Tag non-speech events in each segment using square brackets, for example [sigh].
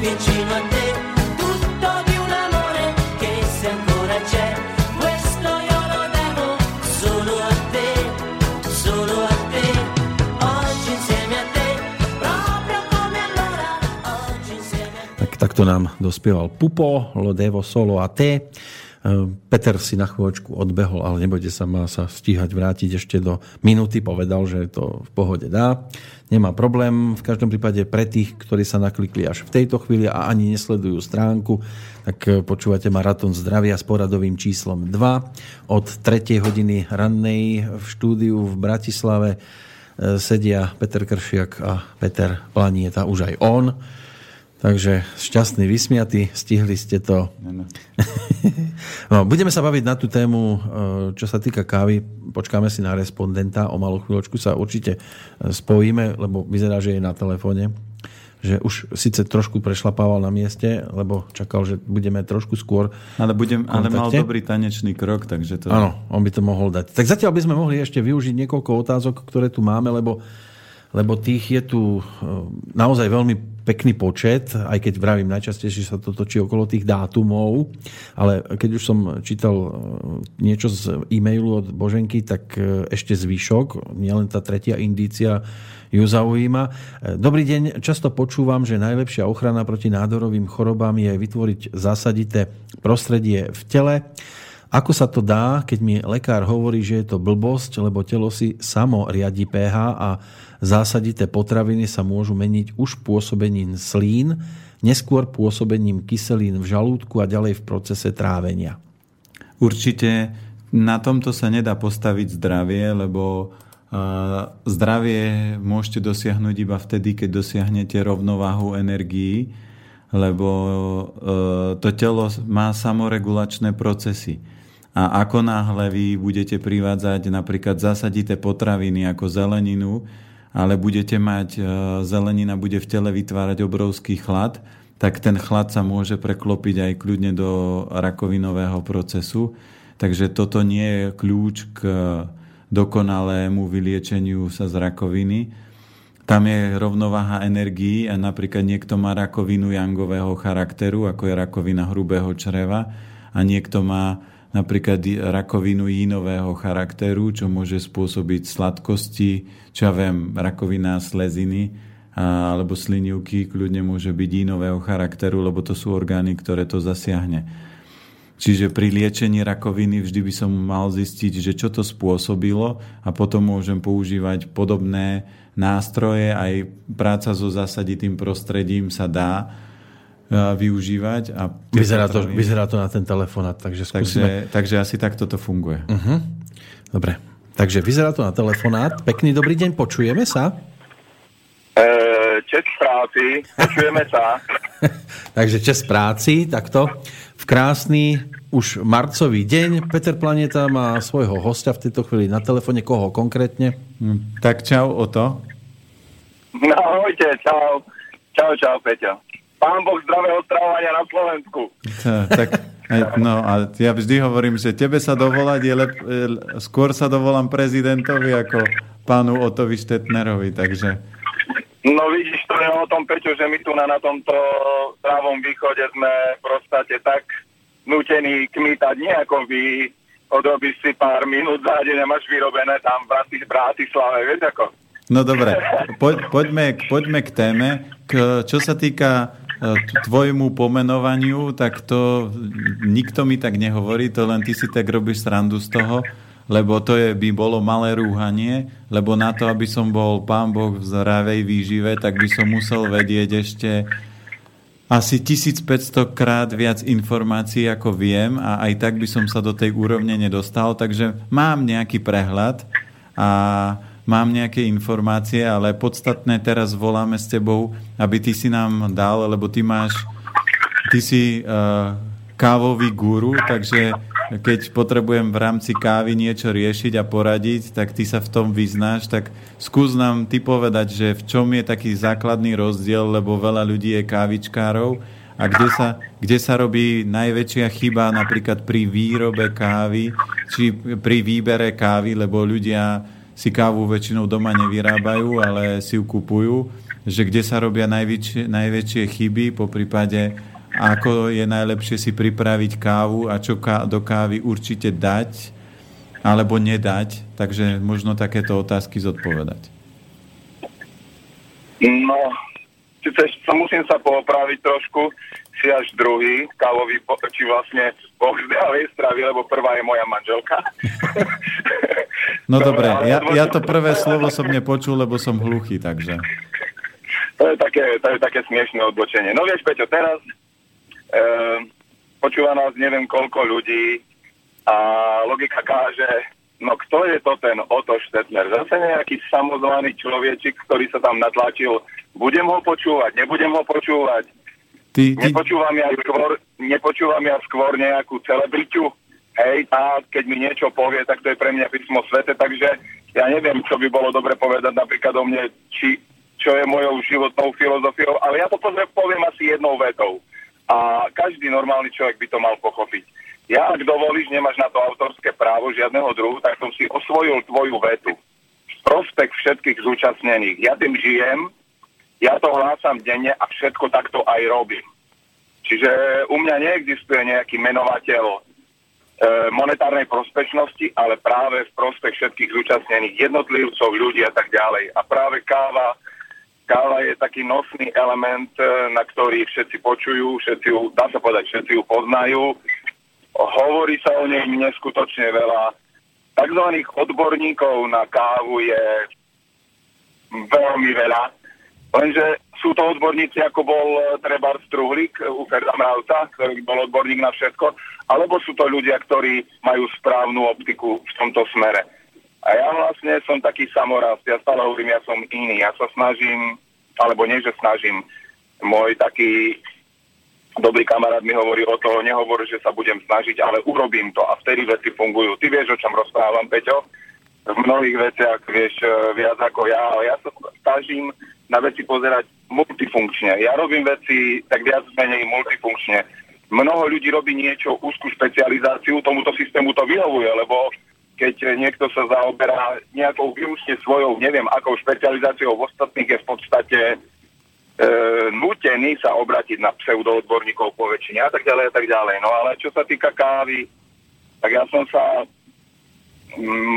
vicino a te, tutto di un amore che se ancora c'è, questo io lo devo solo a te, solo a te, oggi insieme a te, proprio come allora, oggi insieme a te. Tak takto nám dospieval Pupo, lo devo solo a te. Peter si na chvíľočku odbehol, ale nebojte sa, má sa stíhať vrátiť ešte do minúty. Povedal, že to v pohode dá. Nemá problém. V každom prípade pre tých, ktorí sa naklikli až v tejto chvíli a ani nesledujú stránku, tak počúvate Maratón zdravia s poradovým číslom 2. Od 3. hodiny rannej v štúdiu v Bratislave e, sedia Peter Kršiak a Peter Planieta, už aj on. Takže šťastný, vysmiatý, stihli ste to. [laughs] No, budeme sa baviť na tú tému, e, čo sa týka kávy. Počkáme si na respondenta, o malú chvíľočku sa určite e, spojíme, lebo vyzerá, že je na telefóne. Že už síce trošku prešlapával na mieste, lebo čakal, že budeme trošku skôr Ale, budem, ale mal dobrý tanečný krok, takže to... Áno, on by to mohol dať. Tak zatiaľ by sme mohli ešte využiť niekoľko otázok, ktoré tu máme, lebo lebo tých je tu e, naozaj veľmi pekný počet, aj keď vravím najčastejšie sa to točí okolo tých dátumov, ale keď už som čítal e, niečo z e-mailu od Boženky, tak e, ešte zvyšok, nielen tá tretia indícia ju zaujíma. Dobrý deň, často počúvam, že najlepšia ochrana proti nádorovým chorobám je vytvoriť zásadité prostredie v tele. Ako sa to dá, keď mi lekár hovorí, že je to blbosť, lebo telo si samo riadi pH a Zásadité potraviny sa môžu meniť už pôsobením slín, neskôr pôsobením kyselín v žalúdku a ďalej v procese trávenia. Určite na tomto sa nedá postaviť zdravie, lebo zdravie môžete dosiahnuť iba vtedy, keď dosiahnete rovnováhu energií, lebo e, to telo má samoregulačné procesy. A ako náhle vy budete privádzať napríklad zasadité potraviny ako zeleninu, ale budete mať, e, zelenina bude v tele vytvárať obrovský chlad, tak ten chlad sa môže preklopiť aj kľudne do rakovinového procesu. Takže toto nie je kľúč k dokonalému vyliečeniu sa z rakoviny. Tam je rovnováha energií a napríklad niekto má rakovinu jangového charakteru, ako je rakovina hrubého čreva a niekto má napríklad rakovinu jínového charakteru, čo môže spôsobiť sladkosti, čo ja viem, rakovina sleziny alebo slinivky kľudne môže byť jínového charakteru, lebo to sú orgány, ktoré to zasiahne. Čiže pri liečení rakoviny vždy by som mal zistiť, že čo to spôsobilo a potom môžem používať podobné nástroje. Aj práca so zasaditým prostredím sa dá využívať. A vyzerá, to, vyzerá to na ten telefonát, takže skúsime. Takže, takže asi takto to funguje. Uh-huh. Dobre, takže vyzerá to na telefonát. Pekný dobrý deň, počujeme sa? E, čest práci, počujeme sa. [laughs] takže čest práci, takto. V krásny už marcový deň. Peter Planeta má svojho hostia v tejto chvíli na telefóne. Koho konkrétne? Hm, tak čau o to. No, ahojte, čau. Čau, čau, Peťo pán Boh zdravého stravovania na Slovensku. tak, no a ja vždy hovorím, že tebe sa dovolať je lep, skôr sa dovolám prezidentovi ako pánu Otovi Štetnerovi, takže... No vidíš, to je o tom, Peťo, že my tu na, na tomto pravom východe sme v podstate tak nutení kmítať, nie ako vy odrobíš si pár minút za deň a máš vyrobené tam v Bratislave, vieš ako? No dobre, po, poďme, poďme k téme. K, čo sa týka tvojmu pomenovaniu, tak to nikto mi tak nehovorí, to len ty si tak robíš srandu z toho, lebo to je, by bolo malé rúhanie, lebo na to, aby som bol pán Boh v zdravej výžive, tak by som musel vedieť ešte asi 1500 krát viac informácií, ako viem a aj tak by som sa do tej úrovne nedostal, takže mám nejaký prehľad a mám nejaké informácie, ale podstatné teraz voláme s tebou, aby ty si nám dal, lebo ty máš, ty si uh, kávový guru, takže keď potrebujem v rámci kávy niečo riešiť a poradiť, tak ty sa v tom vyznáš, tak skús nám ty povedať, že v čom je taký základný rozdiel, lebo veľa ľudí je kávičkárov a kde sa, kde sa robí najväčšia chyba napríklad pri výrobe kávy, či pri výbere kávy, lebo ľudia si kávu väčšinou doma nevyrábajú, ale si ju kupujú, že kde sa robia najväčšie, najväčšie chyby, po prípade ako je najlepšie si pripraviť kávu a čo do kávy určite dať alebo nedať. Takže možno takéto otázky zodpovedať. No, sa musím sa poopraviť trošku, si až druhý kávový, či vlastne boh [laughs] zdravej stravy, lebo prvá je moja manželka. [laughs] No dobre, ja, ja to prvé slovo som nepočul, lebo som hluchý, takže... To je také, to je také smiešné odbočenie. No vieš, Peťo, teraz e, počúva nás neviem koľko ľudí a logika káže, no kto je to ten Oto Štetner? Zase nejaký samozvaný človečik, ktorý sa tam natlačil. Budem ho počúvať, nebudem ho počúvať. Ty, ty... Nepočúvam, ja skôr, nepočúvam ja skôr nejakú celebritu, hej, a keď mi niečo povie, tak to je pre mňa písmo svete, takže ja neviem, čo by bolo dobre povedať napríklad o mne, či, čo je mojou životnou filozofiou, ale ja to poviem asi jednou vetou a každý normálny človek by to mal pochopiť. Ja, ak dovolíš, nemáš na to autorské právo žiadneho druhu, tak som si osvojil tvoju vetu. Prospekt všetkých zúčastnených. Ja tým žijem, ja to hlásam denne a všetko takto aj robím. Čiže u mňa neexistuje nejaký menovateľ e, monetárnej prospešnosti, ale práve v prospech všetkých zúčastnených jednotlivcov, ľudí a tak ďalej. A práve káva Káva je taký nosný element, e, na ktorý všetci počujú, všetci ju, dá sa povedať, všetci ju poznajú. Hovorí sa o nej neskutočne veľa. Takzvaných odborníkov na kávu je veľmi veľa. Lenže sú to odborníci, ako bol e, Trebar Struhlík u Ferda Mravca, ktorý bol odborník na všetko, alebo sú to ľudia, ktorí majú správnu optiku v tomto smere. A ja vlastne som taký samorast, ja stále hovorím, ja som iný. Ja sa snažím, alebo nie, že snažím, môj taký dobrý kamarát mi hovorí o toho, nehovor, že sa budem snažiť, ale urobím to a vtedy veci fungujú. Ty vieš, o čom rozprávam, Peťo? V mnohých veciach vieš e, viac ako ja, ale ja sa snažím na veci pozerať multifunkčne. Ja robím veci tak viac menej multifunkčne. Mnoho ľudí robí niečo, úzkú špecializáciu, tomuto systému to vyhovuje, lebo keď niekto sa zaoberá nejakou výlučne svojou, neviem, akou špecializáciou v ostatných, je v podstate e, nutený sa obratiť na pseudoodborníkov po väčšine a tak ďalej a tak ďalej. No ale čo sa týka kávy, tak ja som sa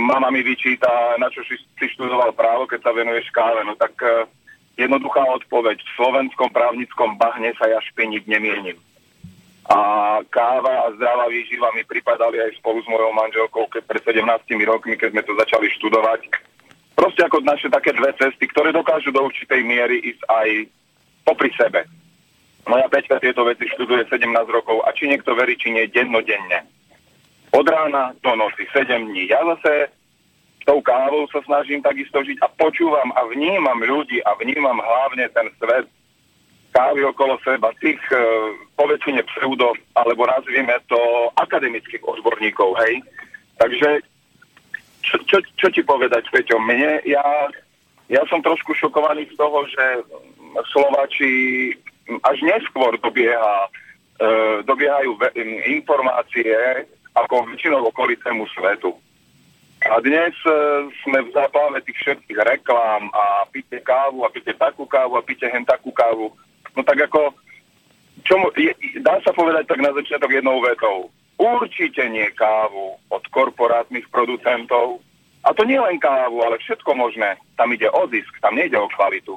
mama mi vyčíta, na čo si, si študoval právo, keď sa venuješ káve. No tak e, jednoduchá odpoveď. V slovenskom právnickom bahne sa ja špiniť nemienim a káva a zdravá výživa mi pripadali aj spolu s mojou manželkou keď pred 17 rokmi, keď sme to začali študovať. Proste ako naše také dve cesty, ktoré dokážu do určitej miery ísť aj popri sebe. Moja Peťka tieto veci študuje 17 rokov a či niekto verí, či nie, dennodenne. Od rána do noci, 7 dní. Ja zase tou kávou sa snažím takisto žiť a počúvam a vnímam ľudí a vnímam hlavne ten svet kávy okolo seba, tých e, poväčšine pseudo, alebo nazvieme to akademických odborníkov, hej. Takže čo, čo, čo ti povedať, Peťo? Mne, ja, ja som trošku šokovaný z toho, že Slováči až neskôr dobieha, e, dobiehajú ve, informácie ako väčšinou okolitému svetu. A dnes e, sme v záplave tých všetkých reklám a píte kávu a píte takú kávu a píte hen takú kávu. No tak ako, čo, je, dá sa povedať tak na začiatok jednou vetou. Určite nie kávu od korporátnych producentov. A to nie len kávu, ale všetko možné. Tam ide o zisk, tam nejde o kvalitu.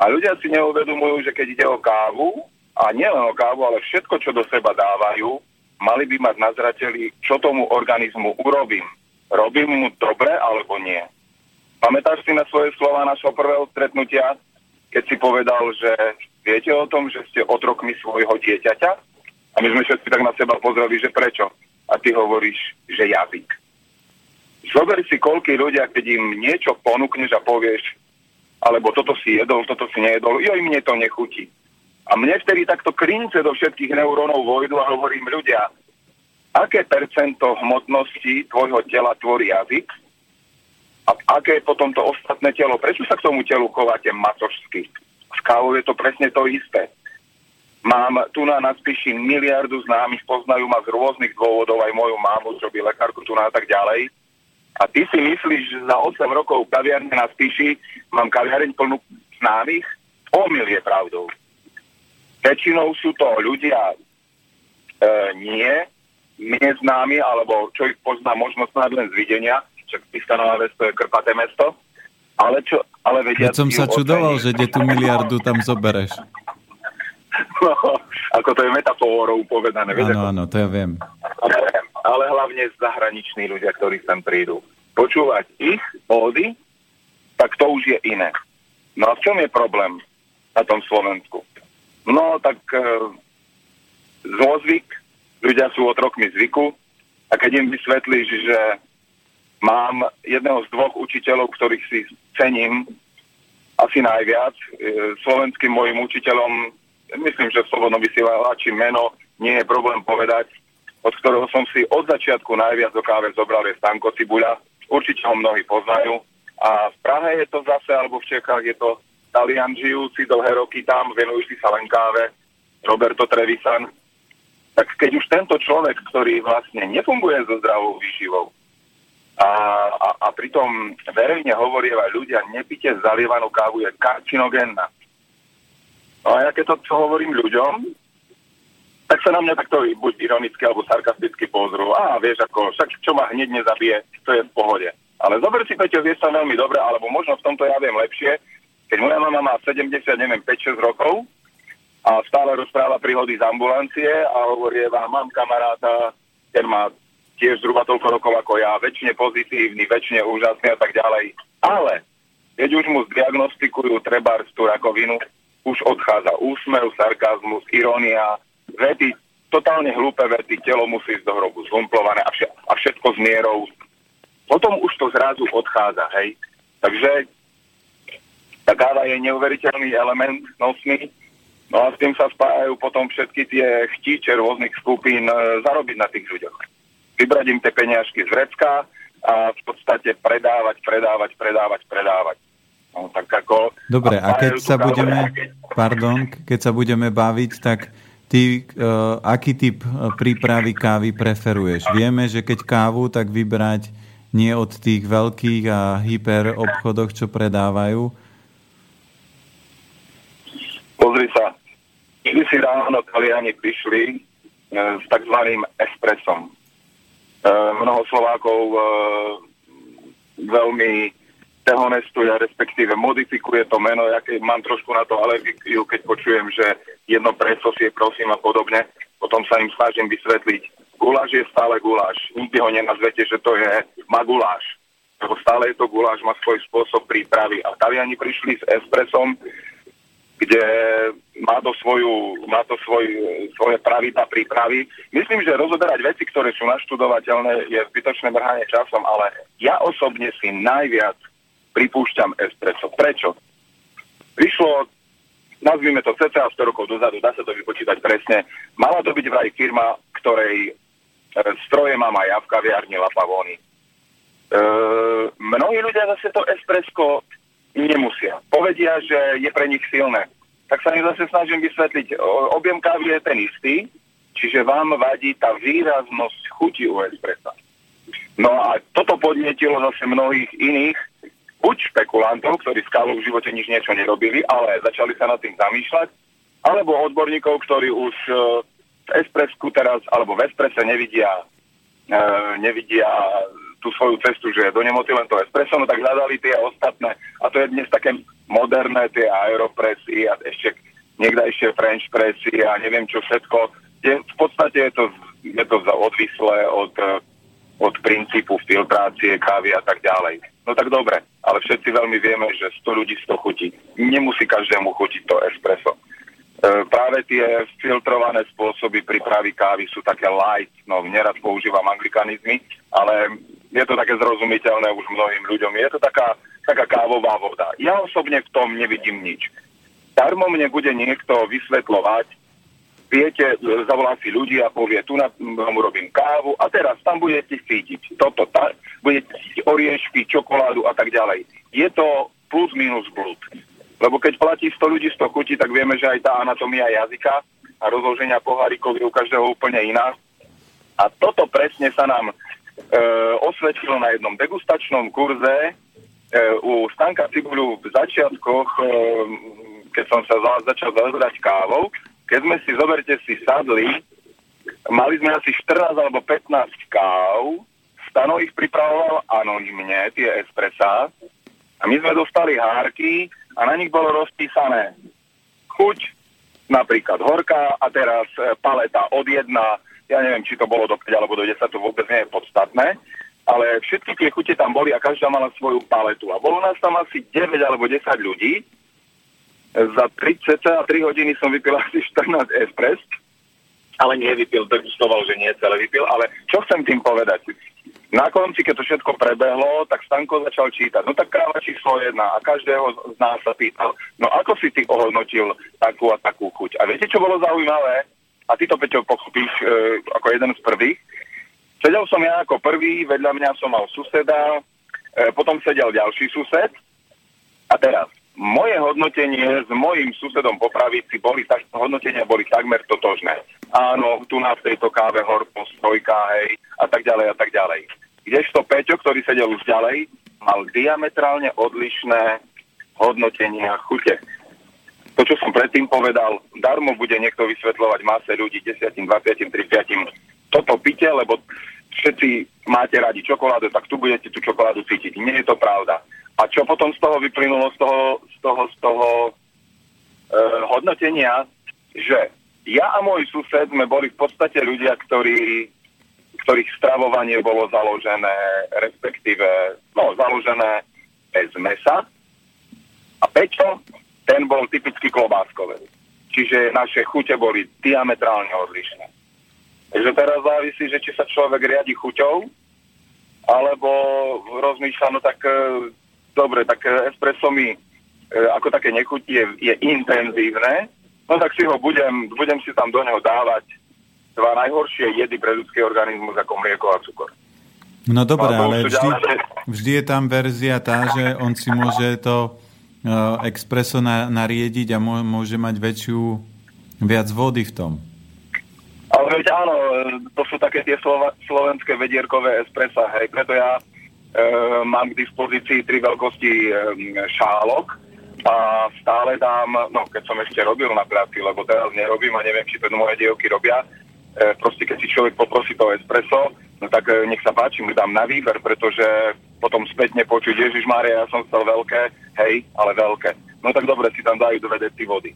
A ľudia si neuvedomujú, že keď ide o kávu, a nielen o kávu, ale všetko, čo do seba dávajú, mali by mať na zrateli, čo tomu organizmu urobím. Robím mu dobre alebo nie. Pamätáš si na svoje slova našho prvého stretnutia, keď si povedal, že viete o tom, že ste otrokmi svojho dieťaťa? A my sme všetci tak na seba pozreli, že prečo? A ty hovoríš, že jazyk. Zober si, koľký ľudia, keď im niečo ponúkneš a povieš, alebo toto si jedol, toto si nejedol, jo, mne to nechutí. A mne vtedy takto krince do všetkých neurónov vojdu a hovorím ľudia, aké percento hmotnosti tvojho tela tvorí jazyk a aké je potom to ostatné telo? Prečo sa k tomu telu chováte macožsky? S kávou je to presne to isté. Mám tu na nadpíši miliardu známych, poznajú ma z rôznych dôvodov, aj moju mámu, čo by lekárku tu na tak ďalej. A ty si myslíš, že za 8 rokov kaviarne na Spiši mám kaviareň plnú známych? Omyl je pravdou. Väčšinou sú to ľudia e, nie, neznámi, alebo čo ich pozná možno snad len z videnia, čo Spišská Nová Ves to je krpaté mesto, ale čo, ale vedia... Keď som sa čudoval, že kde tú miliardu tam zobereš. [laughs] No, ako to je metaforou povedané. Áno, áno, to ja viem. ale hlavne zahraniční ľudia, ktorí sem prídu. Počúvať ich ódy, tak to už je iné. No a v čom je problém na tom Slovensku? No tak e, zlozvyk, ľudia sú otrokmi zvyku a keď im vysvetlíš, že mám jedného z dvoch učiteľov, ktorých si cením asi najviac, e, slovenským môjim učiteľom, myslím, že v Slobodnom vysielači meno nie je problém povedať, od ktorého som si od začiatku najviac do káve zobral je Stanko Cibuľa. Určite ho mnohí poznajú. A v Prahe je to zase, alebo v Čechách je to Talian žijúci dlhé roky tam, venujúci sa len káve, Roberto Trevisan. Tak keď už tento človek, ktorý vlastne nefunguje so zdravou výživou a, a, a pritom verejne hovoria ľudia, nepite zalievanú kávu je karcinogénna. No a ja keď to hovorím ľuďom, tak sa na mňa takto buď ironicky alebo sarkasticky pozrú. A vieš, ako, však čo ma hneď nezabije, to je v pohode. Ale zober si, Peťo, vieš sa veľmi dobre, alebo možno v tomto ja viem lepšie, keď moja mama má 70, neviem, 5-6 rokov a stále rozpráva príhody z ambulancie a hovorí, vám mám kamaráta, ten má tiež zhruba toľko rokov ako ja, väčšine pozitívny, väčšine úžasný a tak ďalej. Ale keď už mu zdiagnostikujú trebárs tú rakovinu, už odchádza úsmev, sarkazmus, irónia, vety, totálne hlúpe vety, telo musí ísť do hrobu zhumplované a, vše, a všetko s mierou. Potom už to zrazu odchádza, hej. Takže tá káva je neuveriteľný element nosný, no a s tým sa spájajú potom všetky tie chtíče rôznych skupín e, zarobiť na tých ľuďoch. Vybrať im tie peniažky z vrecka a v podstate predávať, predávať, predávať, predávať. No, tak ako, Dobre, a keď spájajú tú sa budeme, nejaké- pardon, keď sa budeme baviť, tak ty uh, aký typ eh, prípravy kávy preferuješ? Vieme, že keď kávu, tak vybrať nie od tých veľkých a hyper obchodoch, čo predávajú. Pozri sa, kedy si ráno Taliani prišli e, s tzv. espressom. E, mnoho Slovákov e, veľmi dehonestuje, respektíve modifikuje to meno. Ja keď mám trošku na to alergiu, keď počujem, že jedno presosie, prosím a podobne. Potom sa im snažím vysvetliť. Guláš je stále guláš. Nikdy ho nenazvete, že to je maguláš. Lebo stále je to guláš, má svoj spôsob prípravy. A Taliani prišli s espressom, kde má to, svoju, má to svoj, svoje pravidla prípravy. Myslím, že rozoberať veci, ktoré sú naštudovateľné, je zbytočné mrhanie časom, ale ja osobne si najviac pripúšťam espresso. Prečo? Prišlo, nazvime to cca 100 rokov dozadu, dá sa to vypočítať presne, mala to byť vraj firma, ktorej e, stroje mám aj ja v kaviarni La Pavoni. E, mnohí ľudia zase to espresso nemusia. Povedia, že je pre nich silné. Tak sa im zase snažím vysvetliť. Objem kávy je ten istý, čiže vám vadí tá výraznosť chuti u espressa. No a toto podnietilo zase mnohých iných, buď špekulantov, ktorí s kávou v živote nič niečo nerobili, ale začali sa nad tým zamýšľať, alebo odborníkov, ktorí už e, v espresku teraz, alebo v espresse nevidia, e, nevidia tú svoju cestu, že do nemoty len to espresso, no tak hľadali tie ostatné. A to je dnes také moderné, tie aeropressy a ešte niekde ešte French pressy a neviem čo všetko. Je, v podstate je to, je to odvislé od, od princípu filtrácie, kávy a tak ďalej. No tak dobre, ale všetci veľmi vieme, že 100 ľudí 100 chutí. Nemusí každému chutiť to espresso. E, práve tie filtrované spôsoby prípravy kávy sú také light, no nerad používam anglikanizmy, ale je to také zrozumiteľné už mnohým ľuďom. Je to taká, taká kávová voda. Ja osobne v tom nevidím nič. Darmo mne bude niekto vysvetľovať, viete, e, zavolá si ľudí a povie, tu na vám urobím kávu a teraz tam budete cítiť toto, tá, budete cítiť oriešky, čokoládu a tak ďalej. Je to plus minus blúd. Lebo keď platí 100 ľudí 100 chutí, tak vieme, že aj tá anatomia jazyka a rozloženia pohárikov je u každého úplne iná. A toto presne sa nám osvedčil na jednom degustačnom kurze e, u Stanka Cibuľu v začiatkoch, e, keď som sa za, začal zaoberať kávou, keď sme si, zoberte si, sadli, mali sme asi 14 alebo 15 káv, Stano ich pripravoval anonimne, tie espressa, a my sme dostali hárky a na nich bolo rozpísané chuť, napríklad horká a teraz e, paleta od jedna. Ja neviem, či to bolo do 5 alebo do 10, to vôbec nie je podstatné, ale všetky tie chute tam boli a každá mala svoju paletu. A bolo nás tam asi 9 alebo 10 ľudí. Za 3, cca 3 hodiny som vypil asi 14 espres, ale nie vypil, degustoval, že nie celé vypil, ale čo chcem tým povedať? Na konci, keď to všetko prebehlo, tak Stanko začal čítať. No tak kráva číslo jedna a každého z nás sa pýtal, no ako si ty ohodnotil takú a takú chuť. A viete, čo bolo zaujímavé? a ty to, Peťo, pochopíš e, ako jeden z prvých. Sedel som ja ako prvý, vedľa mňa som mal suseda, e, potom sedel ďalší sused a teraz moje hodnotenie s mojím susedom po pravici boli, tak, hodnotenia boli takmer totožné. Áno, tu na tejto káve horko, strojka, hej, a tak ďalej, a tak ďalej. Kdežto Peťo, ktorý sedel už ďalej, mal diametrálne odlišné hodnotenia chute to, čo som predtým povedal, darmo bude niekto vysvetľovať mase ľudí 10, 20, 30. Toto pite, lebo všetci máte radi čokoládu, tak tu budete tú čokoládu cítiť. Nie je to pravda. A čo potom z toho vyplynulo z toho, z toho, z toho e, hodnotenia, že ja a môj sused sme boli v podstate ľudia, ktorí, ktorých stravovanie bolo založené, respektíve, no, založené bez mesa. A Peťo ten bol typicky klobáskový. Čiže naše chute boli diametrálne odlišné. Takže teraz závisí, že či sa človek riadi chuťou, alebo rozmýšľa, no tak e, dobre, tak espresso mi e, ako také nechutí je, je intenzívne, no tak si ho budem, budem si tam do neho dávať dva najhoršie jedy pre ľudský organizmus ako mlieko a cukor. No dobre, ale vždy, vždy je tam verzia tá, že on si môže to Eh, expreso na, nariediť a môže mať väčšiu, viac vody v tom. Ale veď áno, to sú také tie slova, slovenské vedierkové espressa, hej, preto ja e, mám k dispozícii tri veľkosti e, šálok a stále dám, no keď som ešte robil na práci, lebo teraz nerobím a neviem, či to moje dievky robia, e, proste keď si človek poprosí to espresso, no tak e, nech sa páči, mu dám na výber, pretože potom spätne počuť, Ježiš Mária, ja som chcel veľké, hej, ale veľké. No tak dobre, si tam dajú dve deci vody.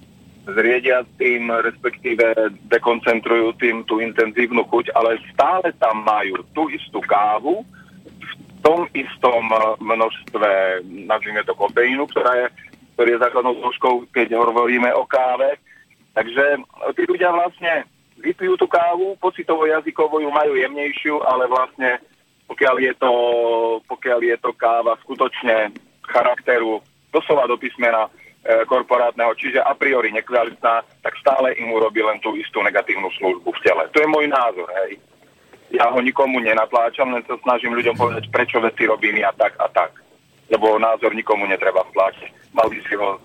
Zriedia tým, respektíve dekoncentrujú tým tú intenzívnu chuť, ale stále tam majú tú istú kávu v tom istom množstve, nazvime to kofeínu, ktorá je, ktorý je základnou zložkou, keď hovoríme o káve. Takže tí ľudia vlastne vypijú tú kávu, pocitovo jazykovo ju majú jemnejšiu, ale vlastne pokiaľ je to, pokiaľ je to káva skutočne charakteru doslova do písmena korporátneho, čiže a priori nekvalitná, tak stále im urobí len tú istú negatívnu službu v tele. To je môj názor, hej. Ja ho nikomu nenatláčam, len sa snažím ľuďom povedať, prečo veci robím ja tak a tak. Lebo názor nikomu netreba vtlačiť. Mal by si ho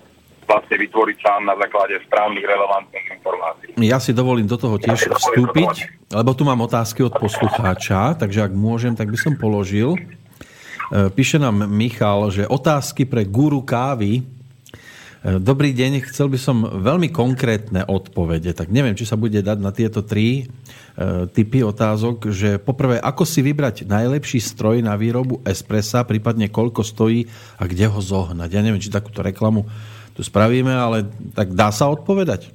vlastne vytvoriť sám na základe správnych, relevantných informácií. Ja si dovolím do toho tiež vstúpiť, lebo tu mám otázky od poslucháča, takže ak môžem, tak by som položil. E, píše nám Michal, že otázky pre guru kávy. Dobrý deň, chcel by som veľmi konkrétne odpovede, tak neviem, či sa bude dať na tieto tri e, typy otázok, že poprvé, ako si vybrať najlepší stroj na výrobu espressa, prípadne koľko stojí a kde ho zohnať. Ja neviem, či takúto reklamu tu spravíme, ale tak dá sa odpovedať?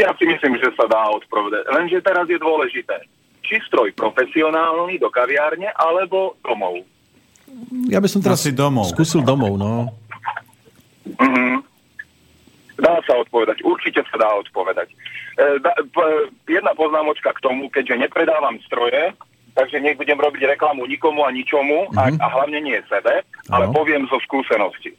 Ja si myslím, že sa dá odpovedať. Lenže teraz je dôležité, či stroj profesionálny do kaviárne, alebo domov. Ja by som teraz Asi domov. skúsil domov, no. Mm-hmm. Dá sa odpovedať, určite sa dá odpovedať. E, da, p, jedna poznámočka k tomu, keďže nepredávam stroje, takže nebudem robiť reklamu nikomu a ničomu mm-hmm. a, a hlavne nie sebe, ale Áno. poviem zo skúsenosti.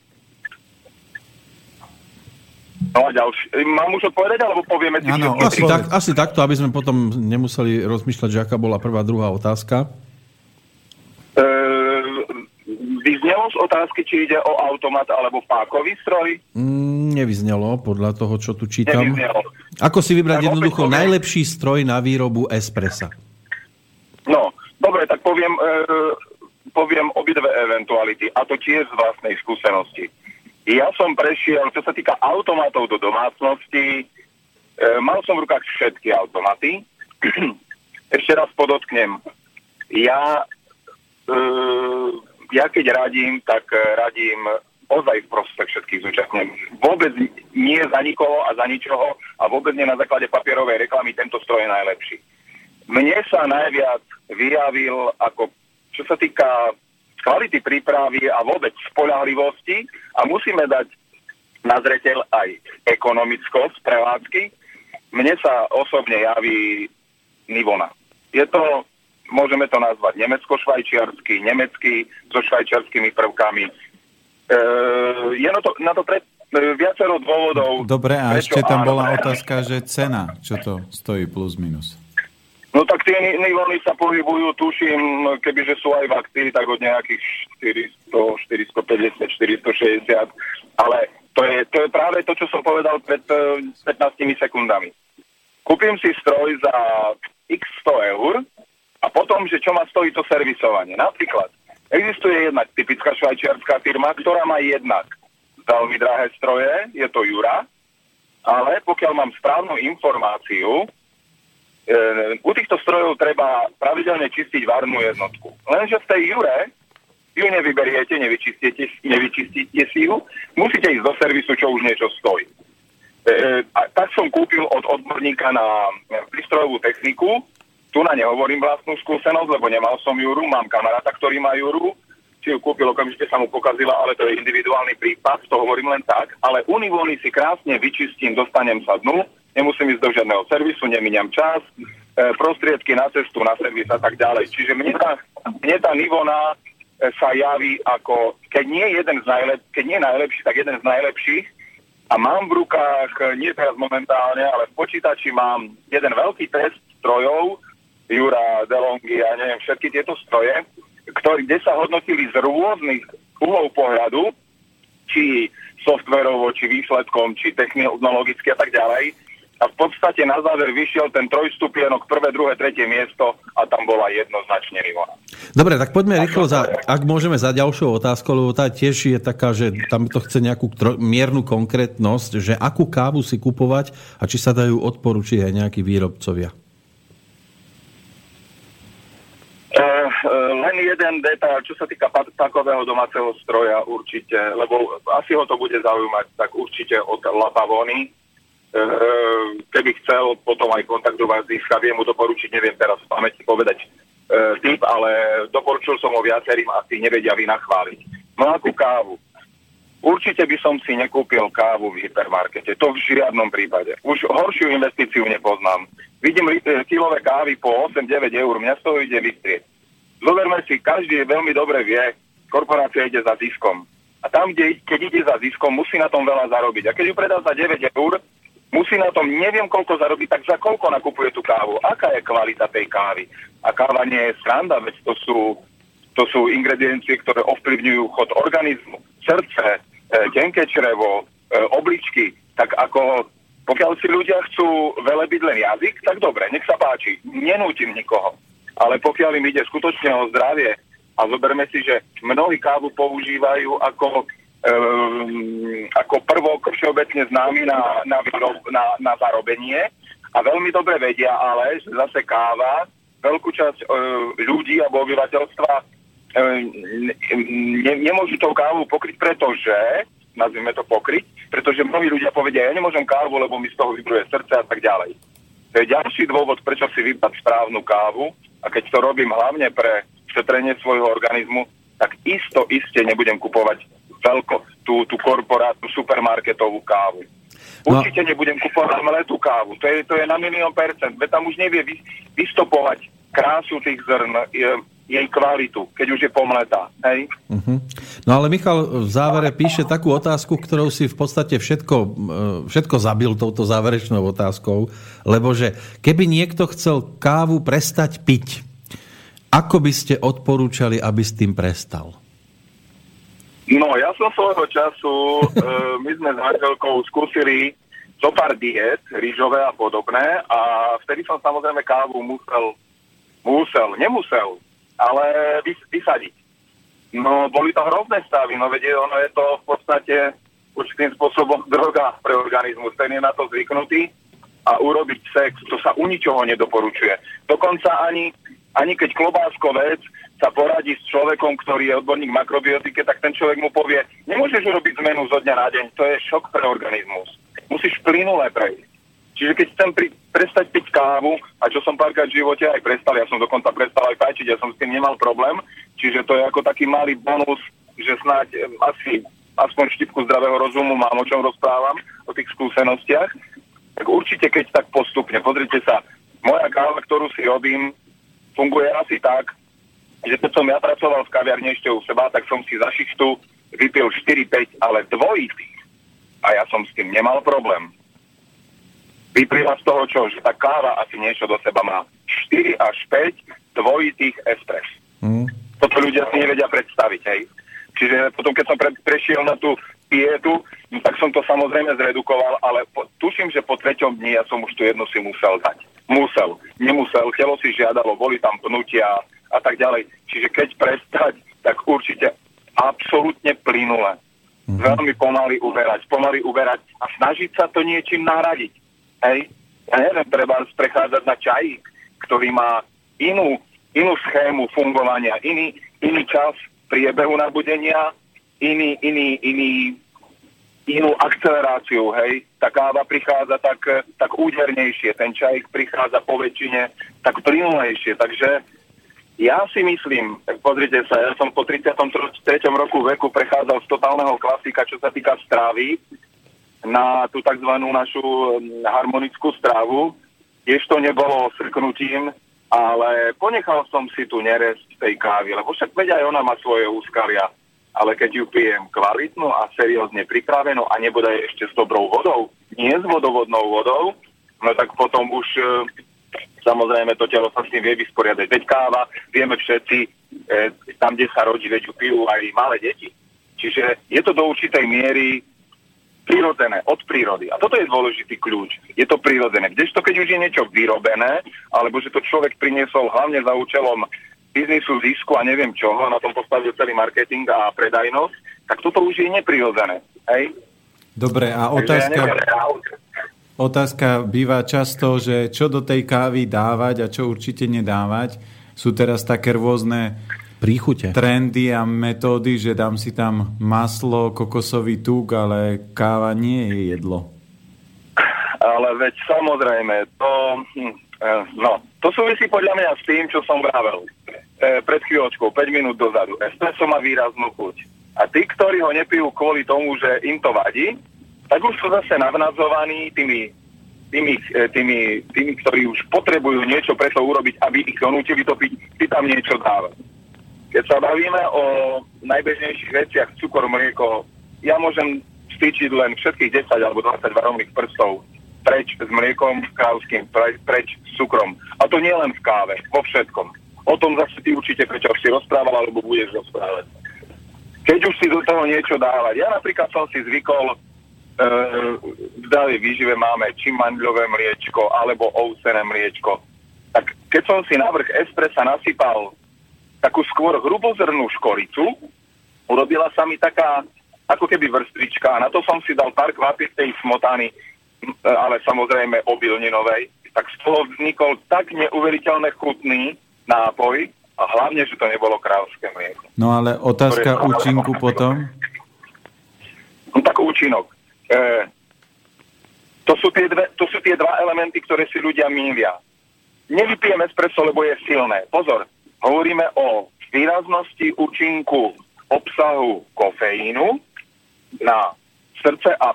No a ďalší. Mám už odpovedať, alebo povieme si všetky Asi, tak, asi takto, aby sme potom nemuseli rozmýšľať, že aká bola prvá, druhá otázka. E, vyznelo z otázky, či ide o automat alebo pákový stroj? Mm, nevyznelo, podľa toho, čo tu čítam. Nevyznelo. Ako si vybrať Tak jednoducho poviem. najlepší stroj na výrobu espressa? No, dobre, tak poviem, e, poviem obidve eventuality, a to tiež z vlastnej skúsenosti. Ja som prešiel, čo sa týka automatov do domácnosti, e, mal som v rukách všetky automaty. [clears throat] Ešte raz podotknem, ja, e, ja keď radím, tak radím ozaj v prospech všetkých zúčastnených. Vôbec nie za nikoho a za ničoho a vôbec nie na základe papierovej reklamy tento stroj je najlepší. Mne sa najviac vyjavil ako, čo sa týka kvality prípravy a vôbec spolahlivosti a musíme dať na zreteľ aj ekonomickosť prevádzky. Mne sa osobne javí Nivona. Je to, môžeme to nazvať nemecko-švajčiarsky, nemecký so švajčiarskými prvkami. E, je na to, na to pre, e, viacero dôvodov. Dobre, a ešte tam áno, bola otázka, že cena, čo to stojí plus minus. No tak tie nivony sa pohybujú, tuším, kebyže sú aj v akcii, tak od nejakých 400, 450, 460, ale to je, to je práve to, čo som povedal pred eh, 15 sekundami. Kúpim si stroj za x 100 eur a potom, že čo ma stojí to servisovanie. Napríklad, existuje jedna typická švajčiarská firma, ktorá má jednak veľmi drahé stroje, je to Jura, ale pokiaľ mám správnu informáciu, E, u týchto strojov treba pravidelne čistiť varnú jednotku. Lenže v tej Jure ju nevyberiete, nevyčistíte, nevyčistíte si ju, musíte ísť do servisu, čo už niečo stojí. E, a tak som kúpil od odborníka na prístrojovú techniku, tu na nehovorím vlastnú skúsenosť, lebo nemal som Juru, mám kamaráta, ktorý má Juru, si ju kúpil, okamžite sa mu pokazila, ale to je individuálny prípad, to hovorím len tak, ale univóny si krásne vyčistím, dostanem sa dnu, nemusím ísť do žiadneho servisu, neminiam čas, e, prostriedky na cestu, na servis a tak ďalej. Čiže mne tá, mne tá Nivona e, sa javí ako, keď nie jeden z najlep, keď nie najlepší, tak jeden z najlepších. A mám v rukách, nie teraz momentálne, ale v počítači mám jeden veľký test strojov, Jura, Delongy a neviem, všetky tieto stroje, ktorý, kde sa hodnotili z rôznych uhlov pohľadu, či softverovo, či výsledkom, či technologicky a tak ďalej. A v podstate na záver vyšiel ten trojstupienok, prvé, druhé, tretie miesto a tam bola jednoznačne Rivona. Dobre, tak poďme rýchlo, za, ak môžeme za ďalšou otázkou, lebo tá tiež je taká, že tam to chce nejakú tro, miernu konkrétnosť, že akú kávu si kupovať a či sa dajú odporučiť aj nejakí výrobcovia. E, e, len jeden detail, čo sa týka takového domáceho stroja určite, lebo asi ho to bude zaujímať, tak určite od Lapavony. E, keby chcel potom aj kontaktovať získa, viem mu doporučiť, neviem teraz v pamäti povedať e, typ, ale doporučil som ho viacerým, asi nevedia vynachváliť. No akú kávu? Určite by som si nekúpil kávu v hypermarkete, to v žiadnom prípade. Už horšiu investíciu nepoznám. Vidím e, kilové kávy po 8-9 eur, mňa z toho ide vystrieť. Zoberme si, každý veľmi dobre vie, korporácia ide za ziskom. A tam, kde, keď ide za ziskom, musí na tom veľa zarobiť. A keď ju predá za 9 eur, musí na tom neviem koľko zarobiť, tak za koľko nakupuje tú kávu? Aká je kvalita tej kávy? A káva nie je sranda, veď to sú, to sú ingrediencie, ktoré ovplyvňujú chod organizmu, srdce, e, tenké črevo, e, obličky. Tak ako pokiaľ si ľudia chcú velebiť len jazyk, tak dobre, nech sa páči, nenútim nikoho. Ale pokiaľ im ide skutočne o zdravie a zoberme si, že mnohí kávu používajú ako, um, ako prvok všeobecne známy na, na, na, na zarobenie a veľmi dobre vedia ale, že zase káva veľkú časť uh, ľudí alebo obyvateľstva uh, ne, nemôžu tou kávu pokryť, pretože nazvime to pokryť, pretože mnohí ľudia povedia, ja nemôžem kávu, lebo mi z toho vybruje srdce a tak ďalej. To je ďalší dôvod, prečo si vybrať správnu kávu a keď to robím hlavne pre šetrenie svojho organizmu, tak isto, iste nebudem kupovať veľko, tú, tú korporátnu supermarketovú kávu. No. Určite nebudem kupovať mletú kávu. To je, to je na milión percent. Veď tam už nevie vy, vystopovať krásu tých zrn, jej kvalitu, keď už je pomletá. Hej? Uh-huh. No ale Michal v závere píše takú otázku, ktorou si v podstate všetko, e, všetko zabil touto záverečnou otázkou, lebo že keby niekto chcel kávu prestať piť, ako by ste odporúčali, aby s tým prestal? No, ja som svojho času, e, [laughs] my sme s manželkou skúsili zo pár diet, rýžové a podobné a vtedy som samozrejme kávu musel, Musel, nemusel, ale vys- vysadiť. No, boli to hrozné stavy, no vedie, ono je to v podstate určitým spôsobom droga pre organizmus, ten je na to zvyknutý a urobiť sex, to sa u ničoho nedoporučuje. Dokonca ani, ani keď klobáskovec sa poradí s človekom, ktorý je odborník makrobiotike, tak ten človek mu povie, nemôžeš urobiť zmenu zo dňa na deň, to je šok pre organizmus. Musíš plynule prejsť. Čiže keď chcem pri, prestať piť kávu, a čo som párkrát v živote aj prestal, ja som dokonca prestal aj fajčiť, ja som s tým nemal problém, čiže to je ako taký malý bonus, že snáď em, asi aspoň štipku zdravého rozumu mám, o čom rozprávam, o tých skúsenostiach, tak určite keď tak postupne, pozrite sa, moja káva, ktorú si robím, funguje asi tak, že keď som ja pracoval v kaviarni ešte u seba, tak som si za šichtu vypil 4-5, ale dvojitých. A ja som s tým nemal problém vyplýva z toho, čo, že tá káva asi niečo do seba má 4 až 5 dvojitých espres. Mm. Toto ľudia si nevedia predstaviť, hej. Čiže potom, keď som pre, prešiel na tú pietu, no tak som to samozrejme zredukoval, ale po, tuším, že po treťom dni ja som už tu jednu si musel dať. Musel, nemusel, telo si žiadalo, boli tam pnutia a tak ďalej. Čiže keď prestať, tak určite absolútne plynule. Mm-hmm. Veľmi pomaly uberať, pomaly uberať a snažiť sa to niečím nahradiť. Hej, ja neviem, treba prechádzať na čajík, ktorý má inú, inú schému fungovania, iný, iný čas priebehu nabudenia, iný, iný, iný, inú akceleráciu, hej. Tá káva prichádza tak, tak údernejšie, ten čajík prichádza po väčšine tak plynulejšie, takže ja si myslím, tak pozrite sa, ja som po 33. roku veku prechádzal z totálneho klasika, čo sa týka strávy, na tú tzv. našu mm, harmonickú strávu. Tiež to nebolo srknutím, ale ponechal som si tu neresť tej kávy, lebo však veď aj ona má svoje úskalia. Ale keď ju pijem kvalitnú a seriózne pripravenú a nebude ešte s dobrou vodou, nie s vodovodnou vodou, no tak potom už e, samozrejme to telo sa s tým vie vysporiadať. Veď káva, vieme všetci, e, tam, kde sa rodí, veď ju pijú aj malé deti. Čiže je to do určitej miery prirodzené, od prírody. A toto je dôležitý kľúč. Je to prirodzené. Kdežto, keď už je niečo vyrobené, alebo že to človek priniesol hlavne za účelom biznisu, zisku a neviem čoho, na tom postavil celý marketing a predajnosť, tak toto už je neprirodzené. Hej? Dobre, a otázka, otázka býva často, že čo do tej kávy dávať a čo určite nedávať. Sú teraz také rôzne príchute. trendy a metódy, že dám si tam maslo, kokosový tuk, ale káva nie je jedlo. Ale veď samozrejme, to, hm, no, to súvisí podľa mňa s tým, čo som vravel e, pred chvíľočkou, 5 minút dozadu. Espresso má výraznú chuť. A tí, ktorí ho nepijú kvôli tomu, že im to vadí, tak už sú zase navnazovaní tými, tými, e, tými, tými, ktorí už potrebujú niečo preto urobiť, aby ich donútili to piť, si tam niečo dávať. Keď sa bavíme o najbežnejších veciach, cukor, mlieko, ja môžem stýčiť len všetkých 10 alebo 20 varovných prstov preč s mliekom krávským, pre, preč s cukrom. A to nie len v káve, vo všetkom. O tom zase ty určite prečo si rozprával alebo budeš rozprávať. Keď už si do toho niečo dávať. Ja napríklad som si zvykol, e, v dali výžive máme či mandľové mliečko alebo ovsené mliečko. Tak keď som si na vrch espressa nasypal takú skôr hrubozrnú škoricu, urobila sa mi taká ako keby vrstvička a na to som si dal pár kvapiek tej smotany, ale samozrejme obilninovej, tak z toho vznikol tak neuveriteľne chutný nápoj a hlavne, že to nebolo krávské mlieko. No ale otázka Ktoré- účinku potom? No tak účinok. E, to, sú tie dve, to sú tie dva elementy, ktoré si ľudia mýlia. Nevypijeme espresso, lebo je silné. Pozor, hovoríme o výraznosti účinku obsahu kofeínu na srdce a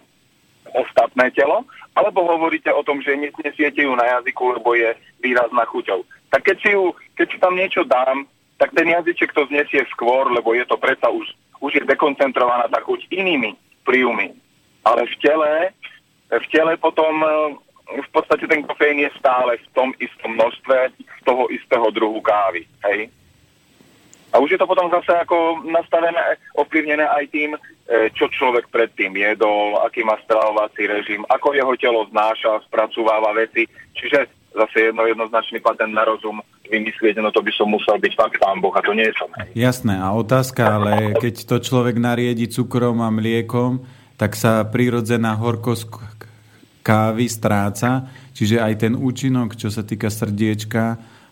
ostatné telo, alebo hovoríte o tom, že nesnesiete ju na jazyku, lebo je výrazná chuťou. Tak keď si, ju, keď si tam niečo dám, tak ten jazyček to znesie skôr, lebo je to predsa už, už je dekoncentrovaná tá chuť inými príjmy. Ale v tele, v tele potom v podstate ten kofeín je stále v tom istom množstve toho istého druhu kávy. Hej? A už je to potom zase ako nastavené, ovplyvnené aj tým, e, čo človek predtým jedol, aký má stravovací režim, ako jeho telo znáša, spracováva veci. Čiže zase jedno jednoznačný patent na rozum vymyslieť, no to by som musel byť fakt pán Boh a to nie som. Jasné, a otázka, ale keď to človek nariedi cukrom a mliekom, tak sa prírodzená horkosť kávy stráca, čiže aj ten účinok, čo sa týka srdiečka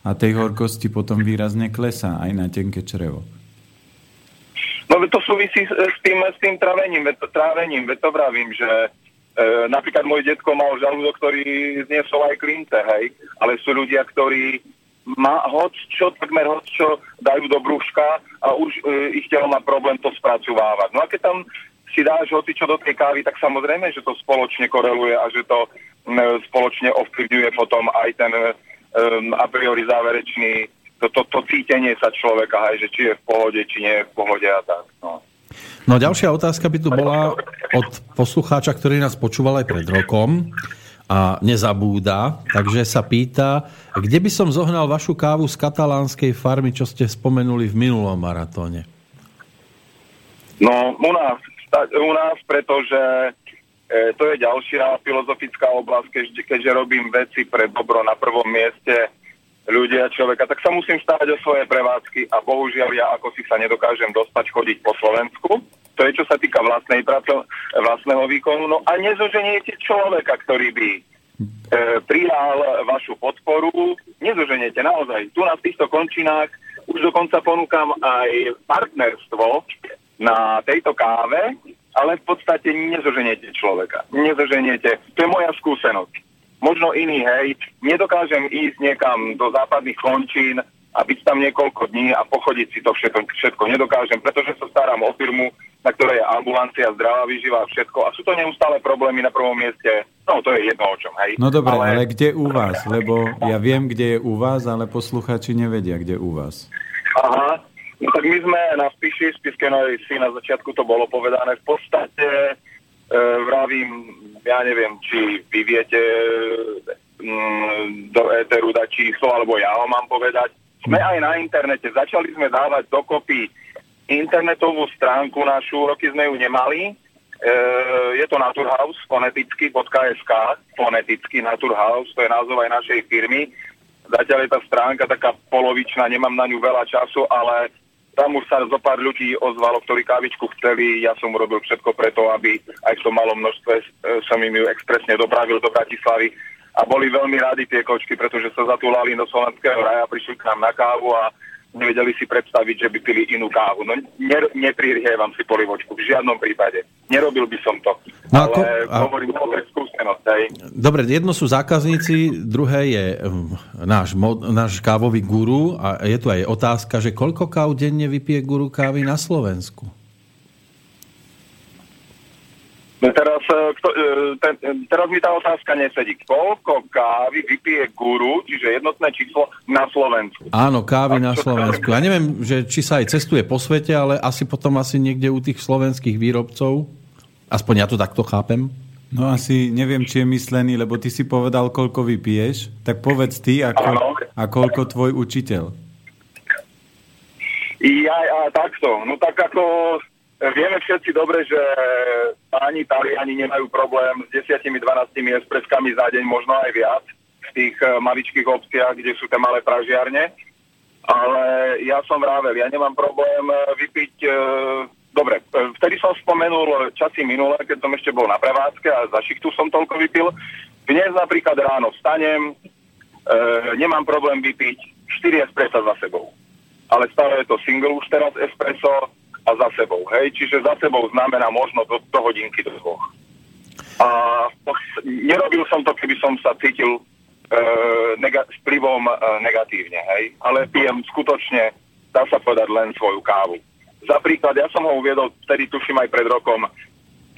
a tej horkosti potom výrazne klesá aj na tenké črevo. No to súvisí s, tým, s tým trávením, veď to, trávením, veď to vravím, že e, napríklad môj detko mal žalúdok, ktorý zniesol aj klince, hej, ale sú ľudia, ktorí má hoc čo, takmer hoc čo dajú do brúška a už e, ich telo má problém to spracovávať. No a keď tam si dáš hoci čo do tej kávy, tak samozrejme, že to spoločne koreluje a že to m, spoločne ovplyvňuje potom aj ten um, a priori záverečný to, to, to cítenie sa človeka, hej, že či je v pohode, či nie je v pohode a tak. No. No ďalšia otázka by tu bola od poslucháča, ktorý nás počúval aj pred rokom a nezabúda, takže sa pýta, kde by som zohnal vašu kávu z katalánskej farmy, čo ste spomenuli v minulom maratóne? No, u nás, u nás pretože e, to je ďalšia filozofická oblasť, keďže, keďže robím veci pre dobro na prvom mieste ľudia, človeka, tak sa musím stáť o svoje prevádzky a bohužiaľ ja ako si sa nedokážem dostať chodiť po Slovensku. To je čo sa týka vlastnej práce, vlastného výkonu. No a nezoženiete človeka, ktorý by e, prijal vašu podporu. Nezoženiete naozaj. Tu na týchto končinách už dokonca ponúkam aj partnerstvo na tejto káve, ale v podstate nezoženiete človeka. Nezoženiete. To je moja skúsenosť možno iný, hej, nedokážem ísť niekam do západných končín a byť tam niekoľko dní a pochodiť si to všetko, všetko nedokážem, pretože sa starám o firmu, na ktorej je ambulancia, zdravá výživa a všetko. A sú to neustále problémy na prvom mieste. No, to je jedno o čom, hej. No dobre, ale... ale kde u vás? Lebo ja viem, kde je u vás, ale posluchači nevedia, kde u vás. Aha, no tak my sme na Spiši, Spiske Si, na začiatku to bolo povedané, v podstate e, vravím, ja neviem, či vy viete mm, do éteru dať číslo, alebo ja ho mám povedať. Sme aj na internete, začali sme dávať dokopy internetovú stránku našu, roky sme ju nemali. E, je to Naturhaus, foneticky.sk, foneticky Naturhaus, to je názov aj našej firmy. Zatiaľ je tá stránka taká polovičná, nemám na ňu veľa času, ale tam už sa zo pár ľudí ozvalo, ktorí kávičku chceli. Ja som urobil všetko preto, aby aj v tom malom množstve e, som im ju expresne dopravil do Bratislavy. A boli veľmi rádi tie kočky, pretože sa zatúlali do slovenského raja, prišli k nám na kávu a nevedeli si predstaviť, že by pili inú kávu. No ne, neprihievam si polivočku, v žiadnom prípade. Nerobil by som to. No, ale ako, a... hovorím o skúsenosť. Hej. Dobre, jedno sú zákazníci, druhé je um, náš, náš kávový guru a je tu aj otázka, že koľko káv denne vypije guru kávy na Slovensku? No teraz, e, kto, e, ten, teraz mi tá otázka nesedí. Koľko kávy vypije guru, čiže jednotné číslo na Slovensku? Áno, kávy na Slovensku. Ja neviem, že či sa aj cestuje po svete, ale asi potom asi niekde u tých slovenských výrobcov. Aspoň ja to takto chápem. No asi neviem, či je myslený, lebo ty si povedal, koľko vypiješ, tak povedz ty a, ko- a koľko tvoj učiteľ. Ja, a takto. No tak ako e, vieme všetci dobre, že páni Taliani nemajú problém s 10-12 espreskami za deň, možno aj viac v tých e, maličkých obciach, kde sú tie malé pražiarne. Ale ja som vravel, ja nemám problém e, vypiť... e, Dobre, vtedy som spomenul časy minulé, keď som ešte bol na prevádzke a za šichtu som toľko vypil. Dnes napríklad ráno vstanem, nemám problém vypiť 4 espressa za sebou ale stále je to single už teraz espresso a za sebou, hej, čiže za sebou znamená možno do, do hodinky do dvoch. A nerobil som to, keby som sa cítil e, nega- e, negatívne, hej, ale pijem skutočne, dá sa povedať, len svoju kávu. Za príklad, ja som ho uviedol, vtedy tuším aj pred rokom,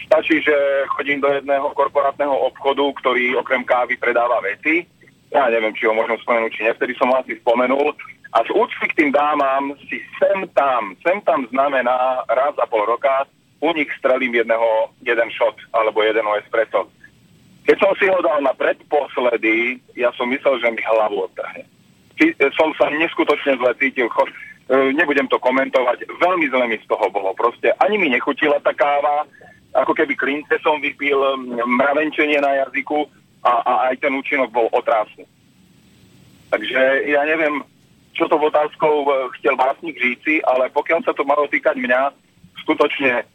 stačí, že chodím do jedného korporátneho obchodu, ktorý okrem kávy predáva veci, ja neviem, či ho môžem spomenúť, či nie, vtedy som ho asi spomenul, a z úcty k tým dámam si sem tam, sem tam znamená raz za pol roka, u nich strelím jedného, jeden shot alebo jeden espresso. Keď som si ho dal na predposledy, ja som myslel, že mi hlavu odtrhne. Či- Som sa neskutočne zle cítil, cho- e, nebudem to komentovať, veľmi zle mi z toho bolo. Proste ani mi nechutila tá káva, ako keby klince som vypil, mravenčenie na jazyku a, a aj ten účinok bol otrásny. Takže ja neviem, čo to otázkou e, chcel básnik Žíci, ale pokiaľ sa to malo týkať mňa, skutočne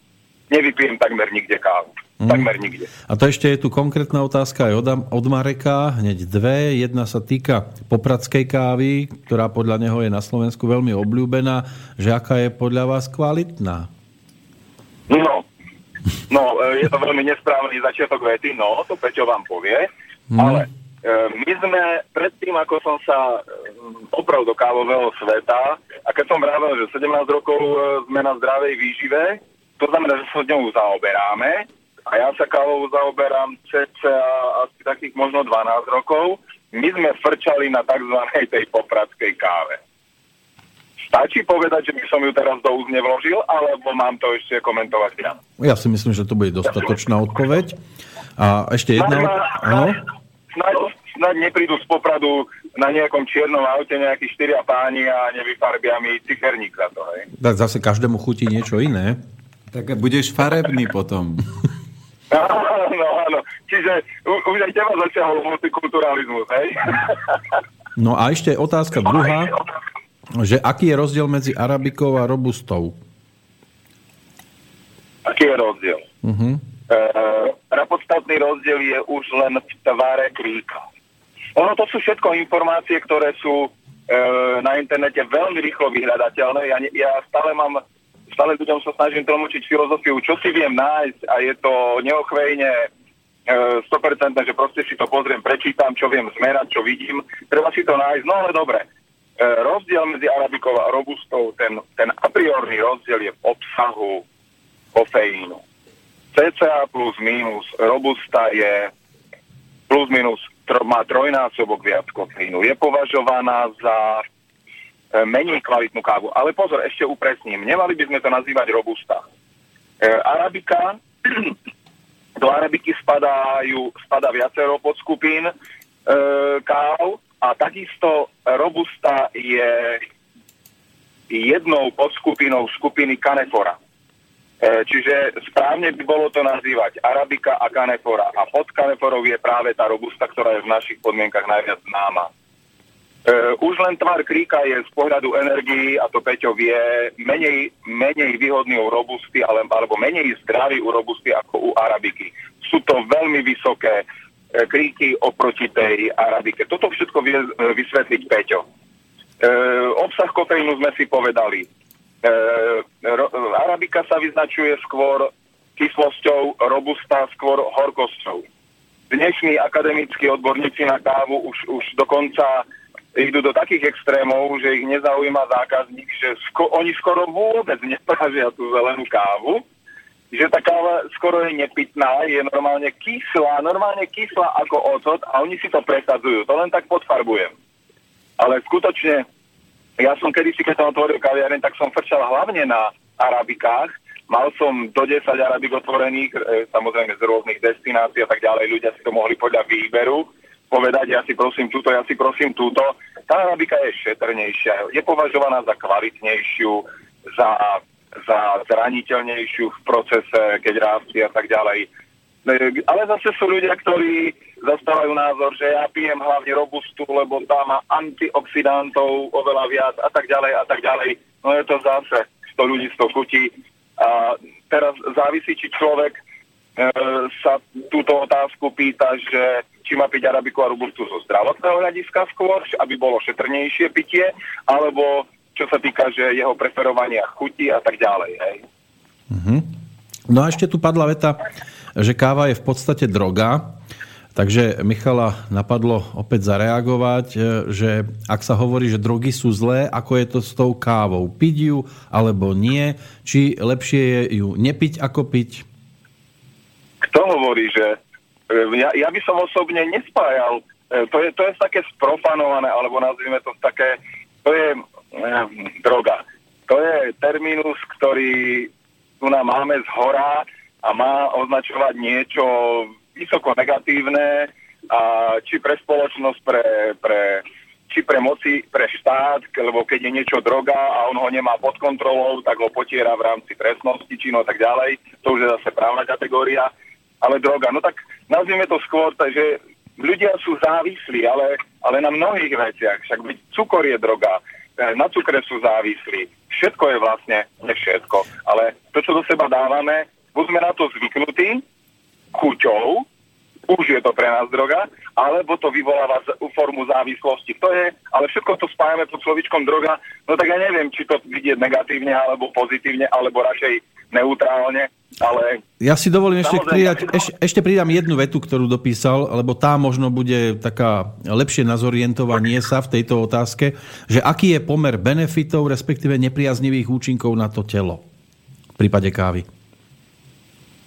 nevypijem takmer nikde kávu. Mm. Takmer nikde. A to ešte je tu konkrétna otázka aj od, od Mareka, hneď dve. Jedna sa týka popradskej kávy, ktorá podľa neho je na Slovensku veľmi obľúbená. Že aká je podľa vás kvalitná? No, no e, je to veľmi nesprávny začiatok vety, no, to Peťo vám povie, mm. ale my sme predtým, ako som sa e, opravil do kávového sveta a keď som vravel, že 17 rokov sme na zdravej výžive, to znamená, že sa ňou zaoberáme, a ja sa kávou zaoberám cca asi takých možno 12 rokov. My sme frčali na tzv. tej popradskej káve. Stačí povedať, že by som ju teraz do úz nevložil, alebo mám to ešte komentovať ja? Ja si myslím, že to bude dostatočná odpoveď. A ešte jedna... Snáď, snáď, snáď neprídu z Popradu na nejakom čiernom aute nejakí štyria páni a nevyfarbia mi ciferník za to, hej? Tak zase každému chutí niečo iné. Tak budeš farebný potom. [laughs] Áno, áno. Čiže už aj teba zasiahol multikulturalizmus, hej? [laughs] No a ešte otázka druhá, že aký je rozdiel medzi arabikou a robustou? Aký je rozdiel? Uh-huh. E, podstatný rozdiel je už len v tvare kríka. Ono to sú všetko informácie, ktoré sú e, na internete veľmi rýchlo vyhľadateľné. Ja, ja stále mám stále ľuďom sa snažím tlmočiť filozofiu, čo si viem nájsť a je to neochvejne e, 100%, že proste si to pozriem, prečítam, čo viem zmerať, čo vidím. Treba si to nájsť, no ale dobre. E, rozdiel medzi arabikou a robustou, ten, ten a priorný rozdiel je v obsahu kofeínu. CCA plus minus, robusta je plus minus má trojnásobok viac kofeínu. Je považovaná za E, menej kvalitnú kávu. Ale pozor, ešte upresním. Nemali by sme to nazývať robusta. E, Arabika, [clears throat] do arabiky spadajú, spada viacero podskupín e, káv a takisto robusta je jednou podskupinou skupiny kanefora. E, čiže správne by bolo to nazývať arabika a kanefora. A pod kaneforou je práve tá robusta, ktorá je v našich podmienkach najviac známa. Uh, už len tvar kríka je z pohľadu energii, a to Peťo vie, menej, menej výhodný u robusty, ale, alebo menej zdravý u robusty ako u arabiky. Sú to veľmi vysoké uh, kríky oproti tej arabike. Toto všetko vie uh, vysvetliť Peťo. Obsah kofeínu sme si povedali. Uh, ro- arabika sa vyznačuje skôr kyslosťou, robusta skôr horkosťou. Dnešní akademickí odborníci na kávu už, už dokonca idú do takých extrémov, že ich nezaujíma zákazník, že sko- oni skoro vôbec nepražia tú zelenú kávu, že tá káva skoro je nepitná, je normálne kyslá, normálne kyslá ako ocot a oni si to presadzujú. To len tak podfarbujem. Ale skutočne, ja som kedysi, keď som otvoril kaviareň, tak som frčal hlavne na arabikách. Mal som do 10 arabik otvorených, e, samozrejme z rôznych destinácií a tak ďalej. Ľudia si to mohli podľa výberu povedať, ja si prosím túto, ja si prosím túto. Tá arabika je šetrnejšia, je považovaná za kvalitnejšiu, za, za zraniteľnejšiu v procese, keď rastie a tak ďalej. Ale zase sú ľudia, ktorí zastávajú názor, že ja pijem hlavne robustu, lebo tá má antioxidantov oveľa viac a tak ďalej a tak ďalej. No je to zase 100 ľudí, 100 chutí. A teraz závisí, či človek e, sa túto otázku pýta, že či má piť arabiku a robustu zo zdravotného hľadiska skôr, aby bolo šetrnejšie pitie, alebo čo sa týka, že jeho preferovania chuti a tak ďalej. Hej. Mm-hmm. No a ešte tu padla veta, že káva je v podstate droga, takže Michala napadlo opäť zareagovať, e, že ak sa hovorí, že drogy sú zlé, ako je to s tou kávou? Piť ju alebo nie? Či lepšie je ju nepiť ako piť? Kto hovorí, že ja, ja by som osobne nespájal, e, to je, to je také sprofanované, alebo nazvime to také, to je eh, droga. To je terminus, ktorý tu nám máme z hora a má označovať niečo vysoko negatívne, a či pre spoločnosť, pre, pre, či pre moci, pre štát, lebo keď je niečo droga a on ho nemá pod kontrolou, tak ho potiera v rámci trestnosti, činu a tak ďalej. To už je zase právna kategória ale droga. No tak nazvime to skôr, že ľudia sú závislí, ale ale na mnohých veciach. Však cukor je droga, e, na cukre sú závislí. Všetko je vlastne, ne všetko, ale to, čo do seba dávame, buď sme na to zvyknutí, chuťou, už je to pre nás droga, alebo to vyvoláva z, formu závislosti. To je, ale všetko to spájame pod slovičkom droga, no tak ja neviem, či to vidieť negatívne, alebo pozitívne, alebo radšej neutrálne, ale... Ja si dovolím ešte pridať, ešte, ešte pridám jednu vetu, ktorú dopísal, lebo tá možno bude taká lepšie na zorientovanie sa v tejto otázke, že aký je pomer benefitov, respektíve nepriaznivých účinkov na to telo v prípade kávy.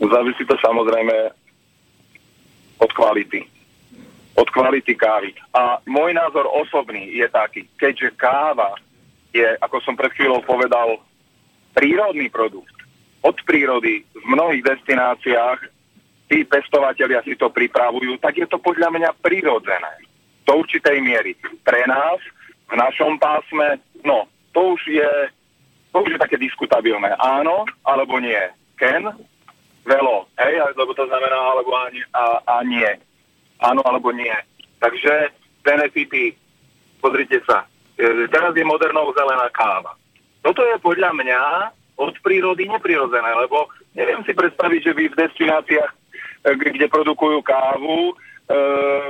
Závisí to samozrejme od kvality. Od kvality kávy. A môj názor osobný je taký, keďže káva je, ako som pred chvíľou povedal, prírodný produkt, od prírody v mnohých destináciách tí pestovateľia si to pripravujú, tak je to podľa mňa prirodzené. Do určitej miery. Pre nás, v našom pásme, no, to už je, to už je také diskutabilné. Áno, alebo nie. Ken, velo, hej, lebo to znamená alebo a, a, a nie. Áno alebo nie. Takže benefity, pozrite sa, e, teraz je modernou zelená káva. Toto je podľa mňa od prírody neprirodzené, lebo neviem si predstaviť, že by v destináciách, eh, kde produkujú kávu, e,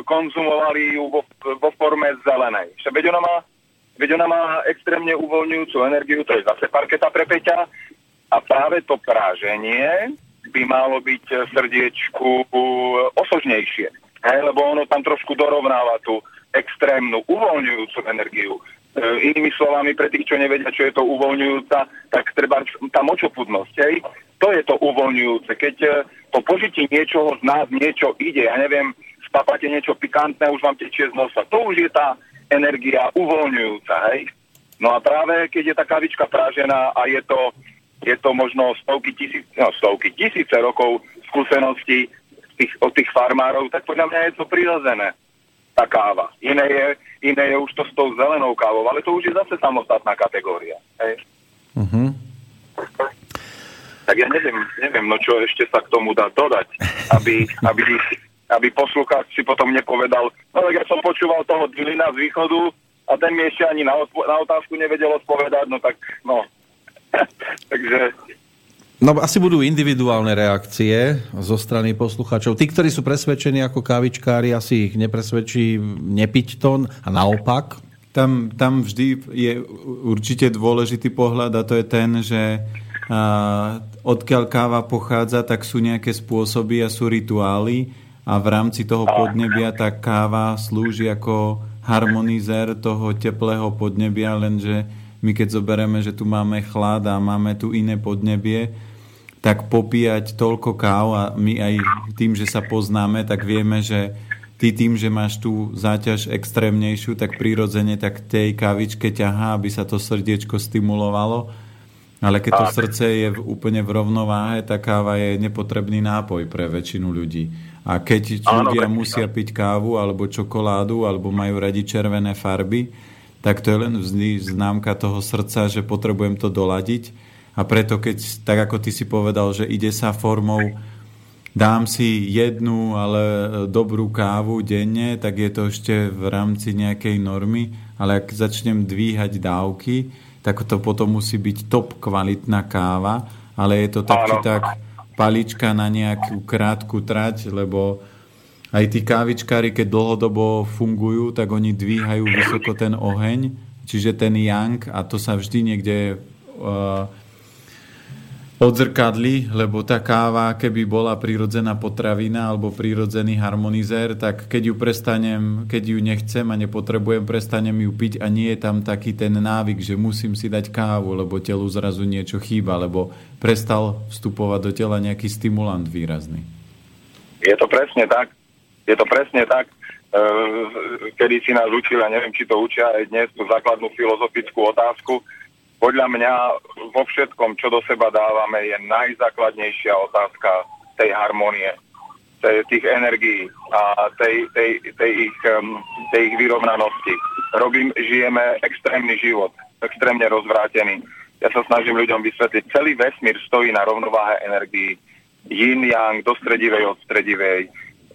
konzumovali ju vo, vo forme zelenej. Veď ona, má, veď ona má extrémne uvoľňujúcu energiu, to je zase parketa pre Peťa, a práve to práženie by malo byť srdiečku osožnejšie. Hej, lebo ono tam trošku dorovnáva tú extrémnu uvoľňujúcu energiu. E, inými slovami, pre tých, čo nevedia, čo je to uvoľňujúca, tak treba tá močopudnosť. Hej? To je to uvoľňujúce. Keď e, po požití niečoho z nás niečo ide, ja neviem, spapate niečo pikantné, už vám tečie z nosa. To už je tá energia uvoľňujúca. Hej? No a práve keď je tá kavička prážená a je to, je to možno stovky tisíc, no stovky tisíce rokov skúseností tých, od tých farmárov, tak podľa mňa je to prirodzené tá káva. Iné je, iné je už to s tou zelenou kávou, ale to už je zase samostatná kategória. Hej. Uh-huh. Tak ja neviem, neviem, no čo ešte sa k tomu dá dodať, aby, aby, aby poslucháč si potom nepovedal, no tak ja som počúval toho Dylina z východu a ten mi ešte ani na, odpo- na otázku nevedel odpovedať, no tak no. [laughs] Takže No asi budú individuálne reakcie zo strany poslucháčov. Tí, ktorí sú presvedčení ako kávičkári, asi ich nepresvedčí nepiť to a naopak. Tam, tam vždy je určite dôležitý pohľad a to je ten, že a, odkiaľ káva pochádza, tak sú nejaké spôsoby a sú rituály a v rámci toho podnebia tá káva slúži ako harmonizér toho teplého podnebia, lenže my keď zoberieme, že tu máme chlad a máme tu iné podnebie, tak popíjať toľko káv a my aj tým, že sa poznáme, tak vieme, že ty tým, že máš tú záťaž extrémnejšiu, tak prirodzene tak tej kávičke ťahá, aby sa to srdiečko stimulovalo. Ale keď to srdce je v, úplne v rovnováhe, tá káva je nepotrebný nápoj pre väčšinu ľudí. A keď ľudia musia piť kávu alebo čokoládu alebo majú radi červené farby, tak to je len vždy známka toho srdca, že potrebujem to doladiť. A preto keď, tak ako ty si povedal, že ide sa formou dám si jednu, ale dobrú kávu denne, tak je to ešte v rámci nejakej normy, ale ak začnem dvíhať dávky, tak to potom musí byť top kvalitná káva, ale je to taký tak palička na nejakú krátku trať, lebo aj tí kávičkári, keď dlhodobo fungujú, tak oni dvíhajú vysoko ten oheň, čiže ten yang a to sa vždy niekde uh, odzrkadli, lebo tá káva, keby bola prírodzená potravina alebo prírodzený harmonizér, tak keď ju prestanem, keď ju nechcem a nepotrebujem, prestanem ju piť a nie je tam taký ten návyk, že musím si dať kávu, lebo telu zrazu niečo chýba, lebo prestal vstupovať do tela nejaký stimulant výrazný. Je to presne tak. Je to presne tak. E, kedy si nás učili, a neviem, či to učia aj dnes, tú základnú filozofickú otázku, podľa mňa vo všetkom, čo do seba dávame, je najzákladnejšia otázka tej harmonie, tej, tých energií a tej, tej, tej, ich, tej ich vyrovnanosti. Robím, žijeme extrémny život, extrémne rozvrátený. Ja sa snažím ľuďom vysvetliť, celý vesmír stojí na rovnováhe energií. Yin, yang, do stredivej, od stredivej.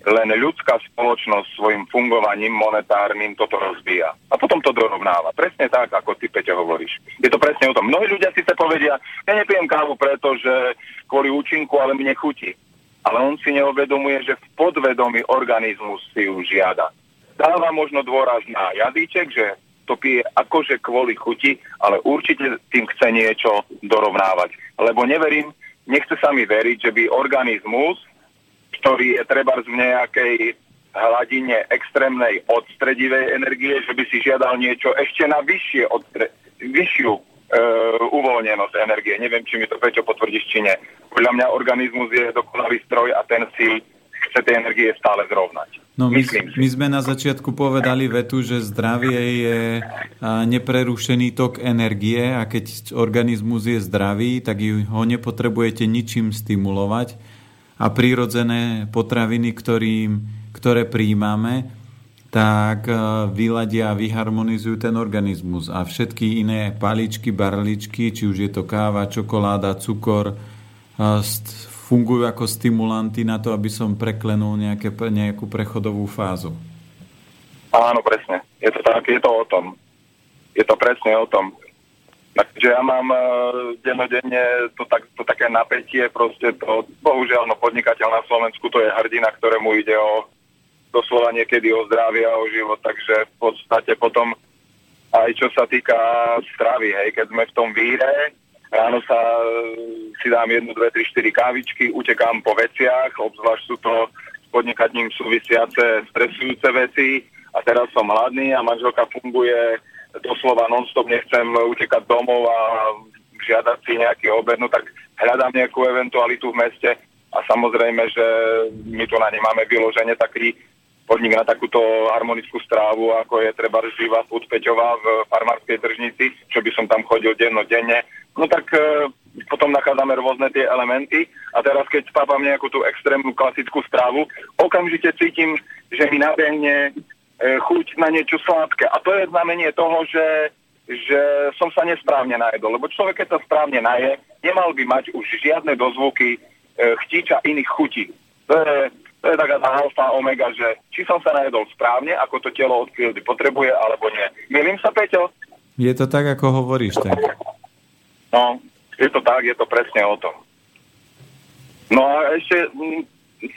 Len ľudská spoločnosť svojim fungovaním monetárnym toto rozbíja. A potom to dorovnáva. Presne tak, ako ty, Peťo, hovoríš. Je to presne o tom. Mnohí ľudia si sa povedia, ja nepijem kávu preto, že kvôli účinku, ale mne chutí. Ale on si neuvedomuje, že v podvedomí organizmus si ju žiada. Dáva možno dôraz na jazyček, že to pije akože kvôli chuti, ale určite tým chce niečo dorovnávať. Lebo neverím, nechce sa mi veriť, že by organizmus ktorý je treba v nejakej hladine extrémnej odstredivej energie, že by si žiadal niečo ešte na vyššie odstre- vyššiu e, uvoľnenosť energie. Neviem, či mi to Peťo potvrdíš, či nie. Podľa mňa organizmus je dokonalý stroj a ten si chce tie energie stále zrovnať. No, my, my sme na začiatku povedali vetu, že zdravie je neprerušený tok energie a keď organizmus je zdravý, tak ho nepotrebujete ničím stimulovať a prírodzené potraviny, ktorým, ktoré príjmame, tak e, vyladia a vyharmonizujú ten organizmus. A všetky iné paličky, barličky, či už je to káva, čokoláda, cukor, e, fungujú ako stimulanty na to, aby som preklenul nejaké, nejakú prechodovú fázu. Áno, presne. Je to tak, je to o tom. Je to presne o tom. Takže ja mám uh, dennodenne to, tak, to také napätie, proste to, bohužiaľ, no podnikateľ na Slovensku to je hrdina, ktorému ide o doslova niekedy o zdravie a o život, takže v podstate potom aj čo sa týka stravy, hej, keď sme v tom víre, ráno sa uh, si dám jednu, dve, tri, štyri kávičky, utekám po veciach, obzvlášť sú to s podnikaním súvisiace, stresujúce veci. A teraz som hladný a manželka funguje doslova non-stop nechcem utekať domov a žiadať si nejaký obed, no tak hľadám nejakú eventualitu v meste a samozrejme, že my tu na nemáme vyloženie taký podnik na takúto harmonickú strávu, ako je treba živá food Peťová v farmárskej tržnici, čo by som tam chodil denne. No tak e, potom nachádzame rôzne tie elementy a teraz keď spápam nejakú tú extrémnu klasickú strávu, okamžite cítim, že mi nabehne chuť na niečo sladké. A to je znamenie toho, že, že som sa nesprávne najedol. Lebo človek, keď sa správne naje, nemal by mať už žiadne dozvuky e, chtíča iných chutí. To je, to je taká tá alfa omega, že či som sa najedol správne, ako to telo od chvíľky potrebuje, alebo nie. Milím sa, Peťo? Je to tak, ako hovoríš, tak. No, je to tak, je to presne o tom. No a ešte, mm,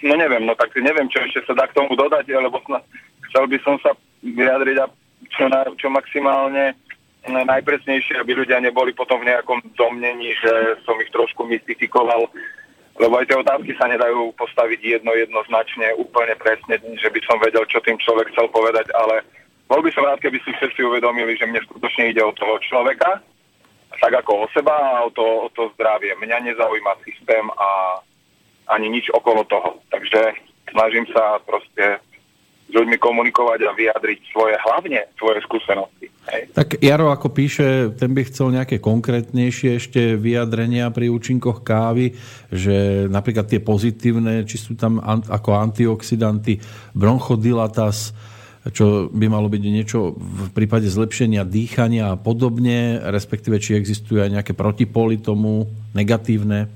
no neviem, no tak neviem, čo ešte sa dá k tomu dodať, lebo chcel by som sa vyjadriť a čo, na, čo maximálne najpresnejšie, aby ľudia neboli potom v nejakom domnení, že som ich trošku mystifikoval, lebo aj tie otázky sa nedajú postaviť jedno jednoznačne, úplne presne, že by som vedel, čo tým človek chcel povedať, ale bol by som rád, keby si všetci uvedomili, že mne skutočne ide o toho človeka, tak ako o seba a o to, o to zdravie. Mňa nezaujíma systém a ani nič okolo toho. Takže snažím sa proste ľuďmi komunikovať a vyjadriť svoje, hlavne svoje skúsenosti. Hej. Tak Jaro, ako píše, ten by chcel nejaké konkrétnejšie ešte vyjadrenia pri účinkoch kávy, že napríklad tie pozitívne, či sú tam ako antioxidanty, bronchodilatas, čo by malo byť niečo v prípade zlepšenia dýchania a podobne, respektíve či existujú aj nejaké protipóly tomu, negatívne?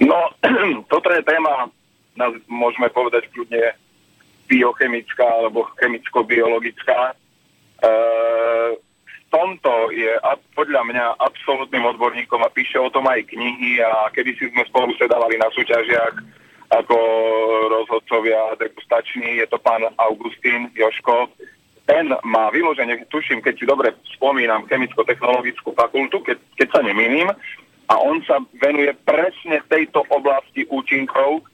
No, [clears throat] toto je téma môžeme povedať kľudne biochemická alebo chemicko-biologická. E, v tomto je podľa mňa absolútnym odborníkom a píše o tom aj knihy a kedy si sme spolu sedávali na súťažiach ako rozhodcovia degustační, je to pán Augustín Joško. Ten má vyloženie, tuším, keď si dobre spomínam, chemicko-technologickú fakultu, keď, keď sa nemýlim, a on sa venuje presne tejto oblasti účinkov,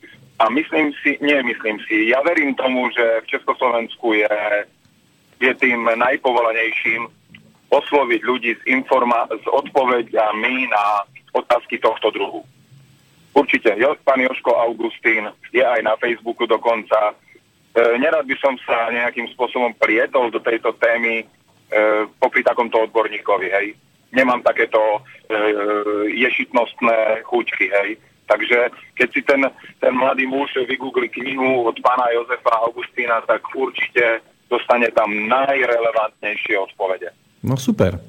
a myslím si, nie myslím si, ja verím tomu, že v Československu je, je tým najpovolenejším osloviť ľudí s, informa- s odpovediami na otázky tohto druhu. Určite, jo, pán Joško Augustín je aj na Facebooku dokonca. E, nerad by som sa nejakým spôsobom prietol do tejto témy e, popri takomto odborníkovi, hej. Nemám takéto e, ješitnostné chúčky, hej Takže keď si ten, ten mladý muž vygoogli knihu od pána Jozefa Augustína, tak určite dostane tam najrelevantnejšie odpovede. No super.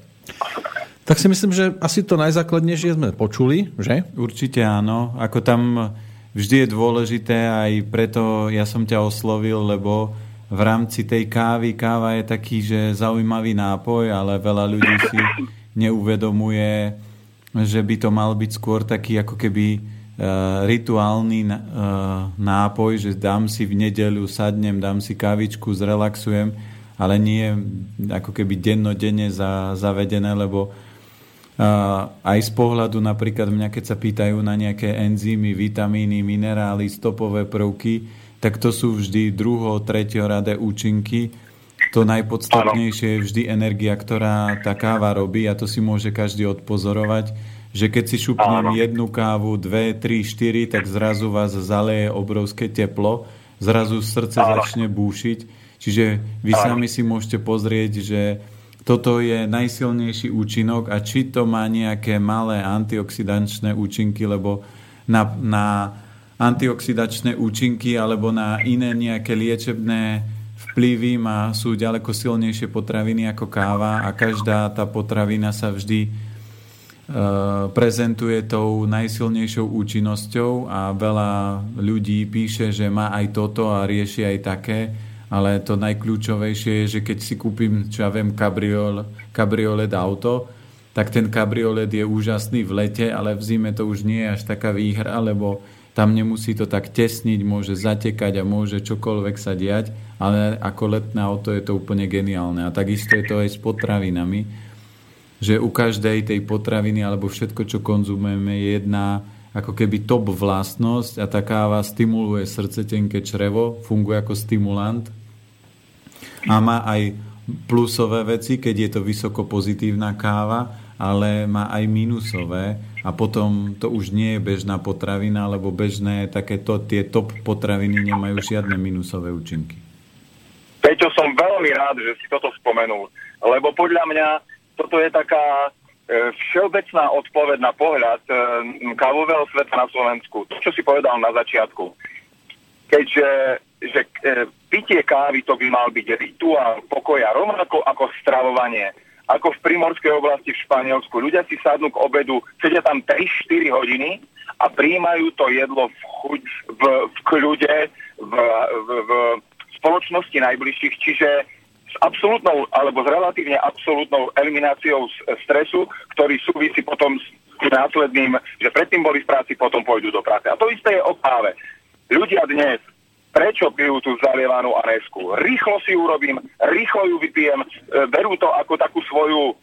Tak si myslím, že asi to najzákladnejšie sme počuli, že? Určite áno. Ako tam vždy je dôležité, aj preto ja som ťa oslovil, lebo v rámci tej kávy, káva je taký, že zaujímavý nápoj, ale veľa ľudí si [laughs] neuvedomuje, že by to mal byť skôr taký ako keby rituálny uh, nápoj, že dám si v nedeľu, sadnem, dám si kávičku, zrelaxujem, ale nie ako keby dennodenne za, zavedené, lebo aj z pohľadu napríklad mňa, keď sa pýtajú na nejaké enzymy, vitamíny, minerály, stopové prvky, tak to sú vždy druho, tretio rade účinky. To najpodstatnejšie je vždy energia, ktorá tá káva robí a to si môže každý odpozorovať, že keď si šupnem jednu kávu, dve, tri, štyri, tak zrazu vás zaleje obrovské teplo, zrazu srdce začne búšiť. Čiže vy sami si môžete pozrieť, že toto je najsilnejší účinok a či to má nejaké malé antioxidančné účinky, lebo na, na antioxidačné účinky alebo na iné nejaké liečebné vplyvy má, sú ďaleko silnejšie potraviny ako káva a každá tá potravina sa vždy e, prezentuje tou najsilnejšou účinnosťou a veľa ľudí píše, že má aj toto a rieši aj také ale to najkľúčovejšie je, že keď si kúpim, čo ja viem, kabriol, kabriolet auto, tak ten kabriolet je úžasný v lete, ale v zime to už nie je až taká výhra, lebo tam nemusí to tak tesniť, môže zatekať a môže čokoľvek sa diať, ale ako letné auto je to úplne geniálne. A takisto je to aj s potravinami, že u každej tej potraviny alebo všetko, čo konzumujeme, je jedna ako keby top vlastnosť a tá káva stimuluje srdce, tenké črevo, funguje ako stimulant a má aj plusové veci, keď je to vysoko pozitívna káva, ale má aj minusové a potom to už nie je bežná potravina, lebo bežné takéto tie top potraviny nemajú žiadne minusové účinky. Peťo, som veľmi rád, že si toto spomenul, lebo podľa mňa toto je taká e, všeobecná odpoveď na pohľad e, kávového sveta na Slovensku. To, čo si povedal na začiatku. Keďže že e, pitie kávy to by mal byť rituál pokoja, rovnako ako stravovanie. Ako v primorskej oblasti v Španielsku. Ľudia si sadnú k obedu, sedia tam 3-4 hodiny a príjmajú to jedlo v, chuť, v, v kľude, v, v, v spoločnosti najbližších, čiže s absolútnou alebo s relatívne absolútnou elimináciou stresu, ktorý súvisí potom s následným, že predtým boli v práci, potom pôjdu do práce. A to isté je o káve. Ľudia dnes prečo pijú tú zalievanú anesku. Rýchlo si urobím, rýchlo ju vypijem, e, berú to ako takú svoju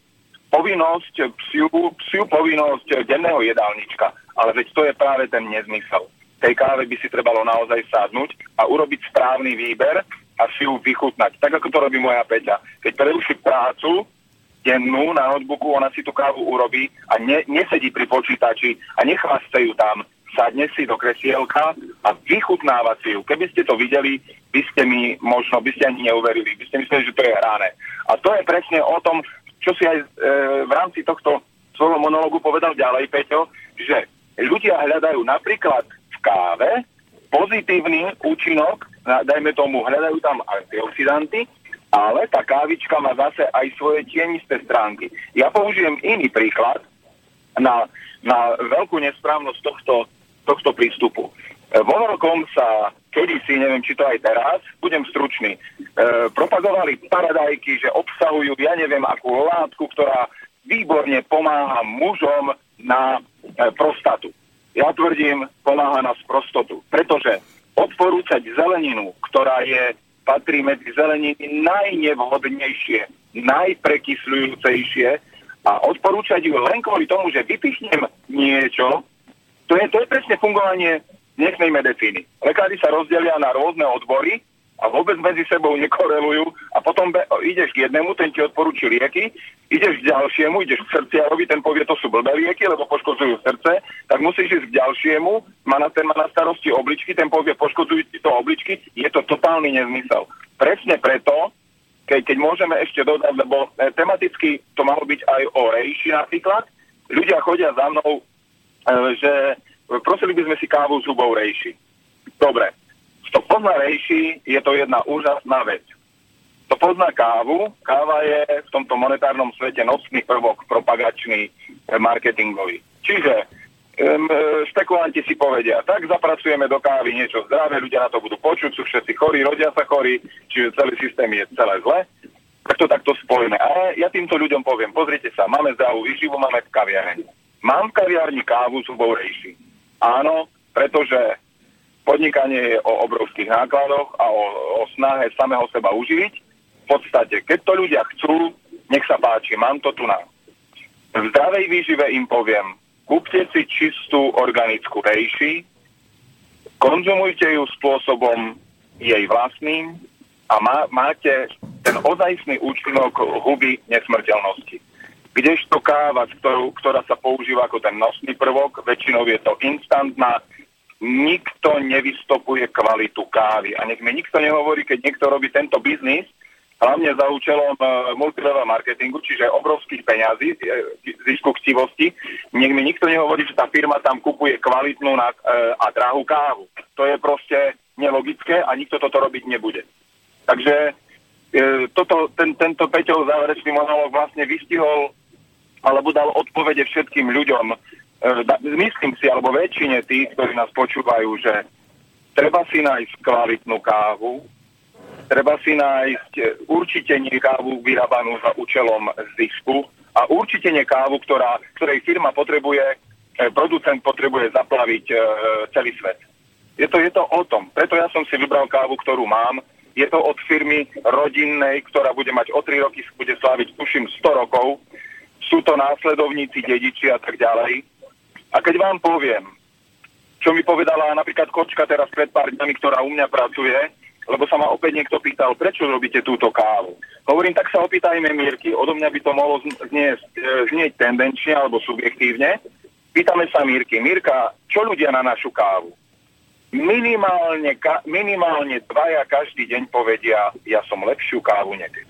povinnosť, psiu, psiu povinnosť denného jedálnička. Ale veď to je práve ten nezmysel. Tej káve by si trebalo naozaj sadnúť a urobiť správny výber a si ju vychutnať. Tak ako to robí moja Peťa. Keď preruší prácu, dennú na notebooku, ona si tú kávu urobí a ne, nesedí pri počítači a nechvaste ju tam sadne si do kresielka a vychutnáva si ju. Keby ste to videli, by ste mi možno, by ste ani neuverili, by ste mysleli, že to je hrané. A to je presne o tom, čo si aj e, v rámci tohto svojho monológu povedal ďalej, Peťo, že ľudia hľadajú napríklad káve pozitívny účinok, dajme tomu, hľadajú tam antioxidanty, ale tá kávička má zase aj svoje tienisté stránky. Ja použijem iný príklad na, na veľkú nesprávnosť tohto tohto prístupu. E, vo veľkom sa kedysi, neviem či to aj teraz, budem stručný, e, propagovali paradajky, že obsahujú, ja neviem, akú látku, ktorá výborne pomáha mužom na e, prostatu. Ja tvrdím, pomáha na prostotu, pretože odporúčať zeleninu, ktorá je, patrí medzi zeleniny najnevhodnejšie, najprekysľujúcejšie a odporúčať ju len kvôli tomu, že vypichnem niečo, to je, to je presne fungovanie dnešnej medicíny. Lekári sa rozdelia na rôzne odbory a vôbec medzi sebou nekorelujú a potom be, ideš k jednému, ten ti odporúči lieky, ideš k ďalšiemu, ideš k srdciarovi, ten povie, to sú blbé lieky, lebo poškodzujú srdce, tak musíš ísť k ďalšiemu, má na, ten má na starosti obličky, ten povie, poškodzujú ti to obličky, je to totálny nezmysel. Presne preto, keď, keď môžeme ešte dodať, lebo e, tematicky to malo byť aj o rejši napríklad, ľudia chodia za mnou E, že prosili by sme si kávu z zubov rejši. Dobre, to pozná rejši, je to jedna úžasná vec. To pozná kávu, káva je v tomto monetárnom svete nocný prvok propagačný, marketingový. Čiže um, špekulanti si povedia, tak zapracujeme do kávy niečo zdravé, ľudia na to budú počuť, sú všetci chorí, rodia sa chorí, čiže celý systém je celé zle. Tak to takto spojíme. A ja týmto ľuďom poviem, pozrite sa, máme zdravú výživu, máme v kaviareň. Mám v kaviarni kávu zubov rejši. Áno, pretože podnikanie je o obrovských nákladoch a o, o snahe samého seba uživiť. V podstate, keď to ľudia chcú, nech sa páči, mám to tu na. V zdravej výžive im poviem, kúpte si čistú organickú rejši, konzumujte ju spôsobom jej vlastným a má, máte ten ozajstný účinok huby nesmrteľnosti. Kdežto káva, ktorú, ktorá sa používa ako ten nosný prvok, väčšinou je to instantná, nikto nevystopuje kvalitu kávy. A nech mi nikto nehovorí, keď niekto robí tento biznis, hlavne za účelom uh, multilevel marketingu, čiže obrovských peňazí, e, zisku chtivosti, nech mi nikto nehovorí, že tá firma tam kupuje kvalitnú na, uh, a drahú kávu. To je proste nelogické a nikto toto robiť nebude. Takže uh, toto, ten, tento Peťov záverečný monológ vlastne vystihol alebo dal odpovede všetkým ľuďom, e, myslím si, alebo väčšine tých, ktorí nás počúvajú, že treba si nájsť kvalitnú kávu, treba si nájsť e, určite nie kávu vyrábanú za účelom zisku a určite nie kávu, ktorá, ktorej firma potrebuje, e, producent potrebuje zaplaviť celý svet. Je to, je to o tom. Preto ja som si vybral kávu, ktorú mám. Je to od firmy rodinnej, ktorá bude mať o 3 roky, bude sláviť, tuším, 100 rokov sú to následovníci, dediči a tak ďalej. A keď vám poviem, čo mi povedala napríklad kočka teraz pred pár dňami, ktorá u mňa pracuje, lebo sa ma opäť niekto pýtal, prečo robíte túto kávu. Hovorím, tak sa opýtajme Mirky, odo mňa by to mohlo znieť, e, znieť tendenčne alebo subjektívne. Pýtame sa Mirky, Mirka, čo ľudia na našu kávu? Minimálne, ka, minimálne dvaja každý deň povedia, ja som lepšiu kávu nepil.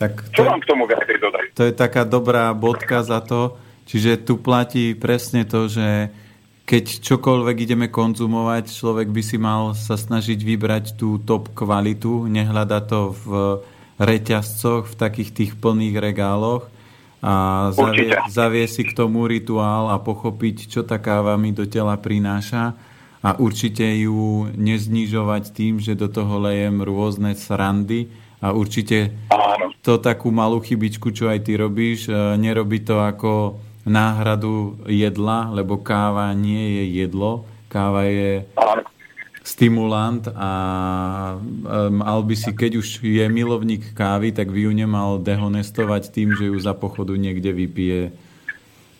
Tak Čo mám k tomu viacej dodať? To je taká dobrá bodka za to. Čiže tu platí presne to, že keď čokoľvek ideme konzumovať, človek by si mal sa snažiť vybrať tú top kvalitu, nehľada to v reťazcoch, v takých tých plných regáloch a zavie, zavie si k tomu rituál a pochopiť, čo tá káva mi do tela prináša a určite ju neznižovať tým, že do toho lejem rôzne srandy, a určite to takú malú chybičku, čo aj ty robíš, e, nerobí to ako náhradu jedla, lebo káva nie je jedlo. Káva je stimulant a mal by si, keď už je milovník kávy, tak by ju nemal dehonestovať tým, že ju za pochodu niekde vypije.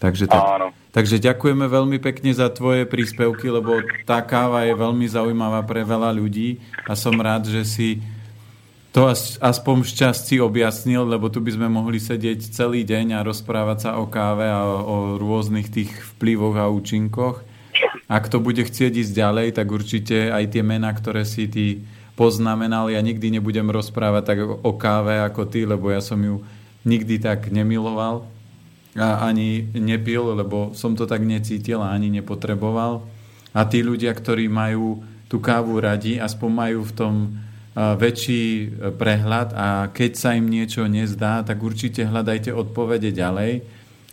Takže, tak, takže ďakujeme veľmi pekne za tvoje príspevky, lebo tá káva je veľmi zaujímavá pre veľa ľudí a som rád, že si to aspoň v časti objasnil, lebo tu by sme mohli sedieť celý deň a rozprávať sa o káve a o rôznych tých vplyvoch a účinkoch. Ak to bude chcieť ísť ďalej, tak určite aj tie mená, ktoré si ty poznamenal, ja nikdy nebudem rozprávať tak o káve ako ty, lebo ja som ju nikdy tak nemiloval a ani nepil, lebo som to tak necítil a ani nepotreboval. A tí ľudia, ktorí majú tú kávu radi, aspoň majú v tom väčší e, prehľad a keď sa im niečo nezdá, tak určite hľadajte odpovede ďalej,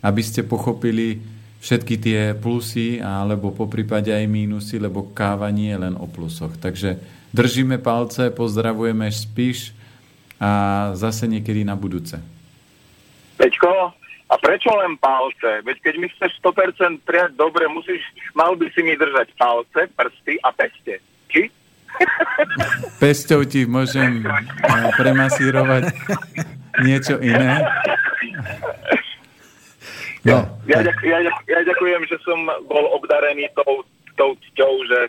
aby ste pochopili všetky tie plusy alebo po prípade aj mínusy, lebo káva nie je len o plusoch. Takže držíme palce, pozdravujeme Spíš a zase niekedy na budúce. Peťko, a prečo len palce? Veď keď mi chceš 100% prijať dobre, musíš, mal by si mi držať palce, prsty a peste. Či? [laughs] Pesťou ti môžem eh, premasírovať niečo iné. No, ja, ja, ja, ja ďakujem, že som bol obdarený tou, tou cťou, že,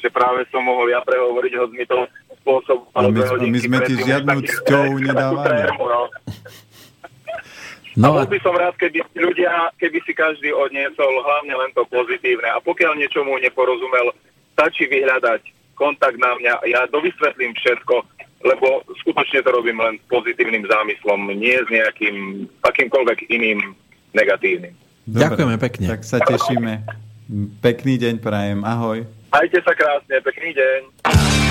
že práve som mohol ja prehovoriť, hoď mi to spôsob. My, my sme ti žiadnu cťou [laughs] nedávali. No. No. A bol by som rád, keby ľudia, keby si každý odniesol hlavne len to pozitívne. A pokiaľ niečomu neporozumel, stačí vyhľadať kontakt na mňa, ja dovysvetlím všetko, lebo skutočne to robím len s pozitívnym zámyslom, nie s nejakým akýmkoľvek iným negatívnym. Dobre, Ďakujeme pekne. Tak sa tešíme. Pekný deň prajem. Ahoj. Majte sa krásne. Pekný deň.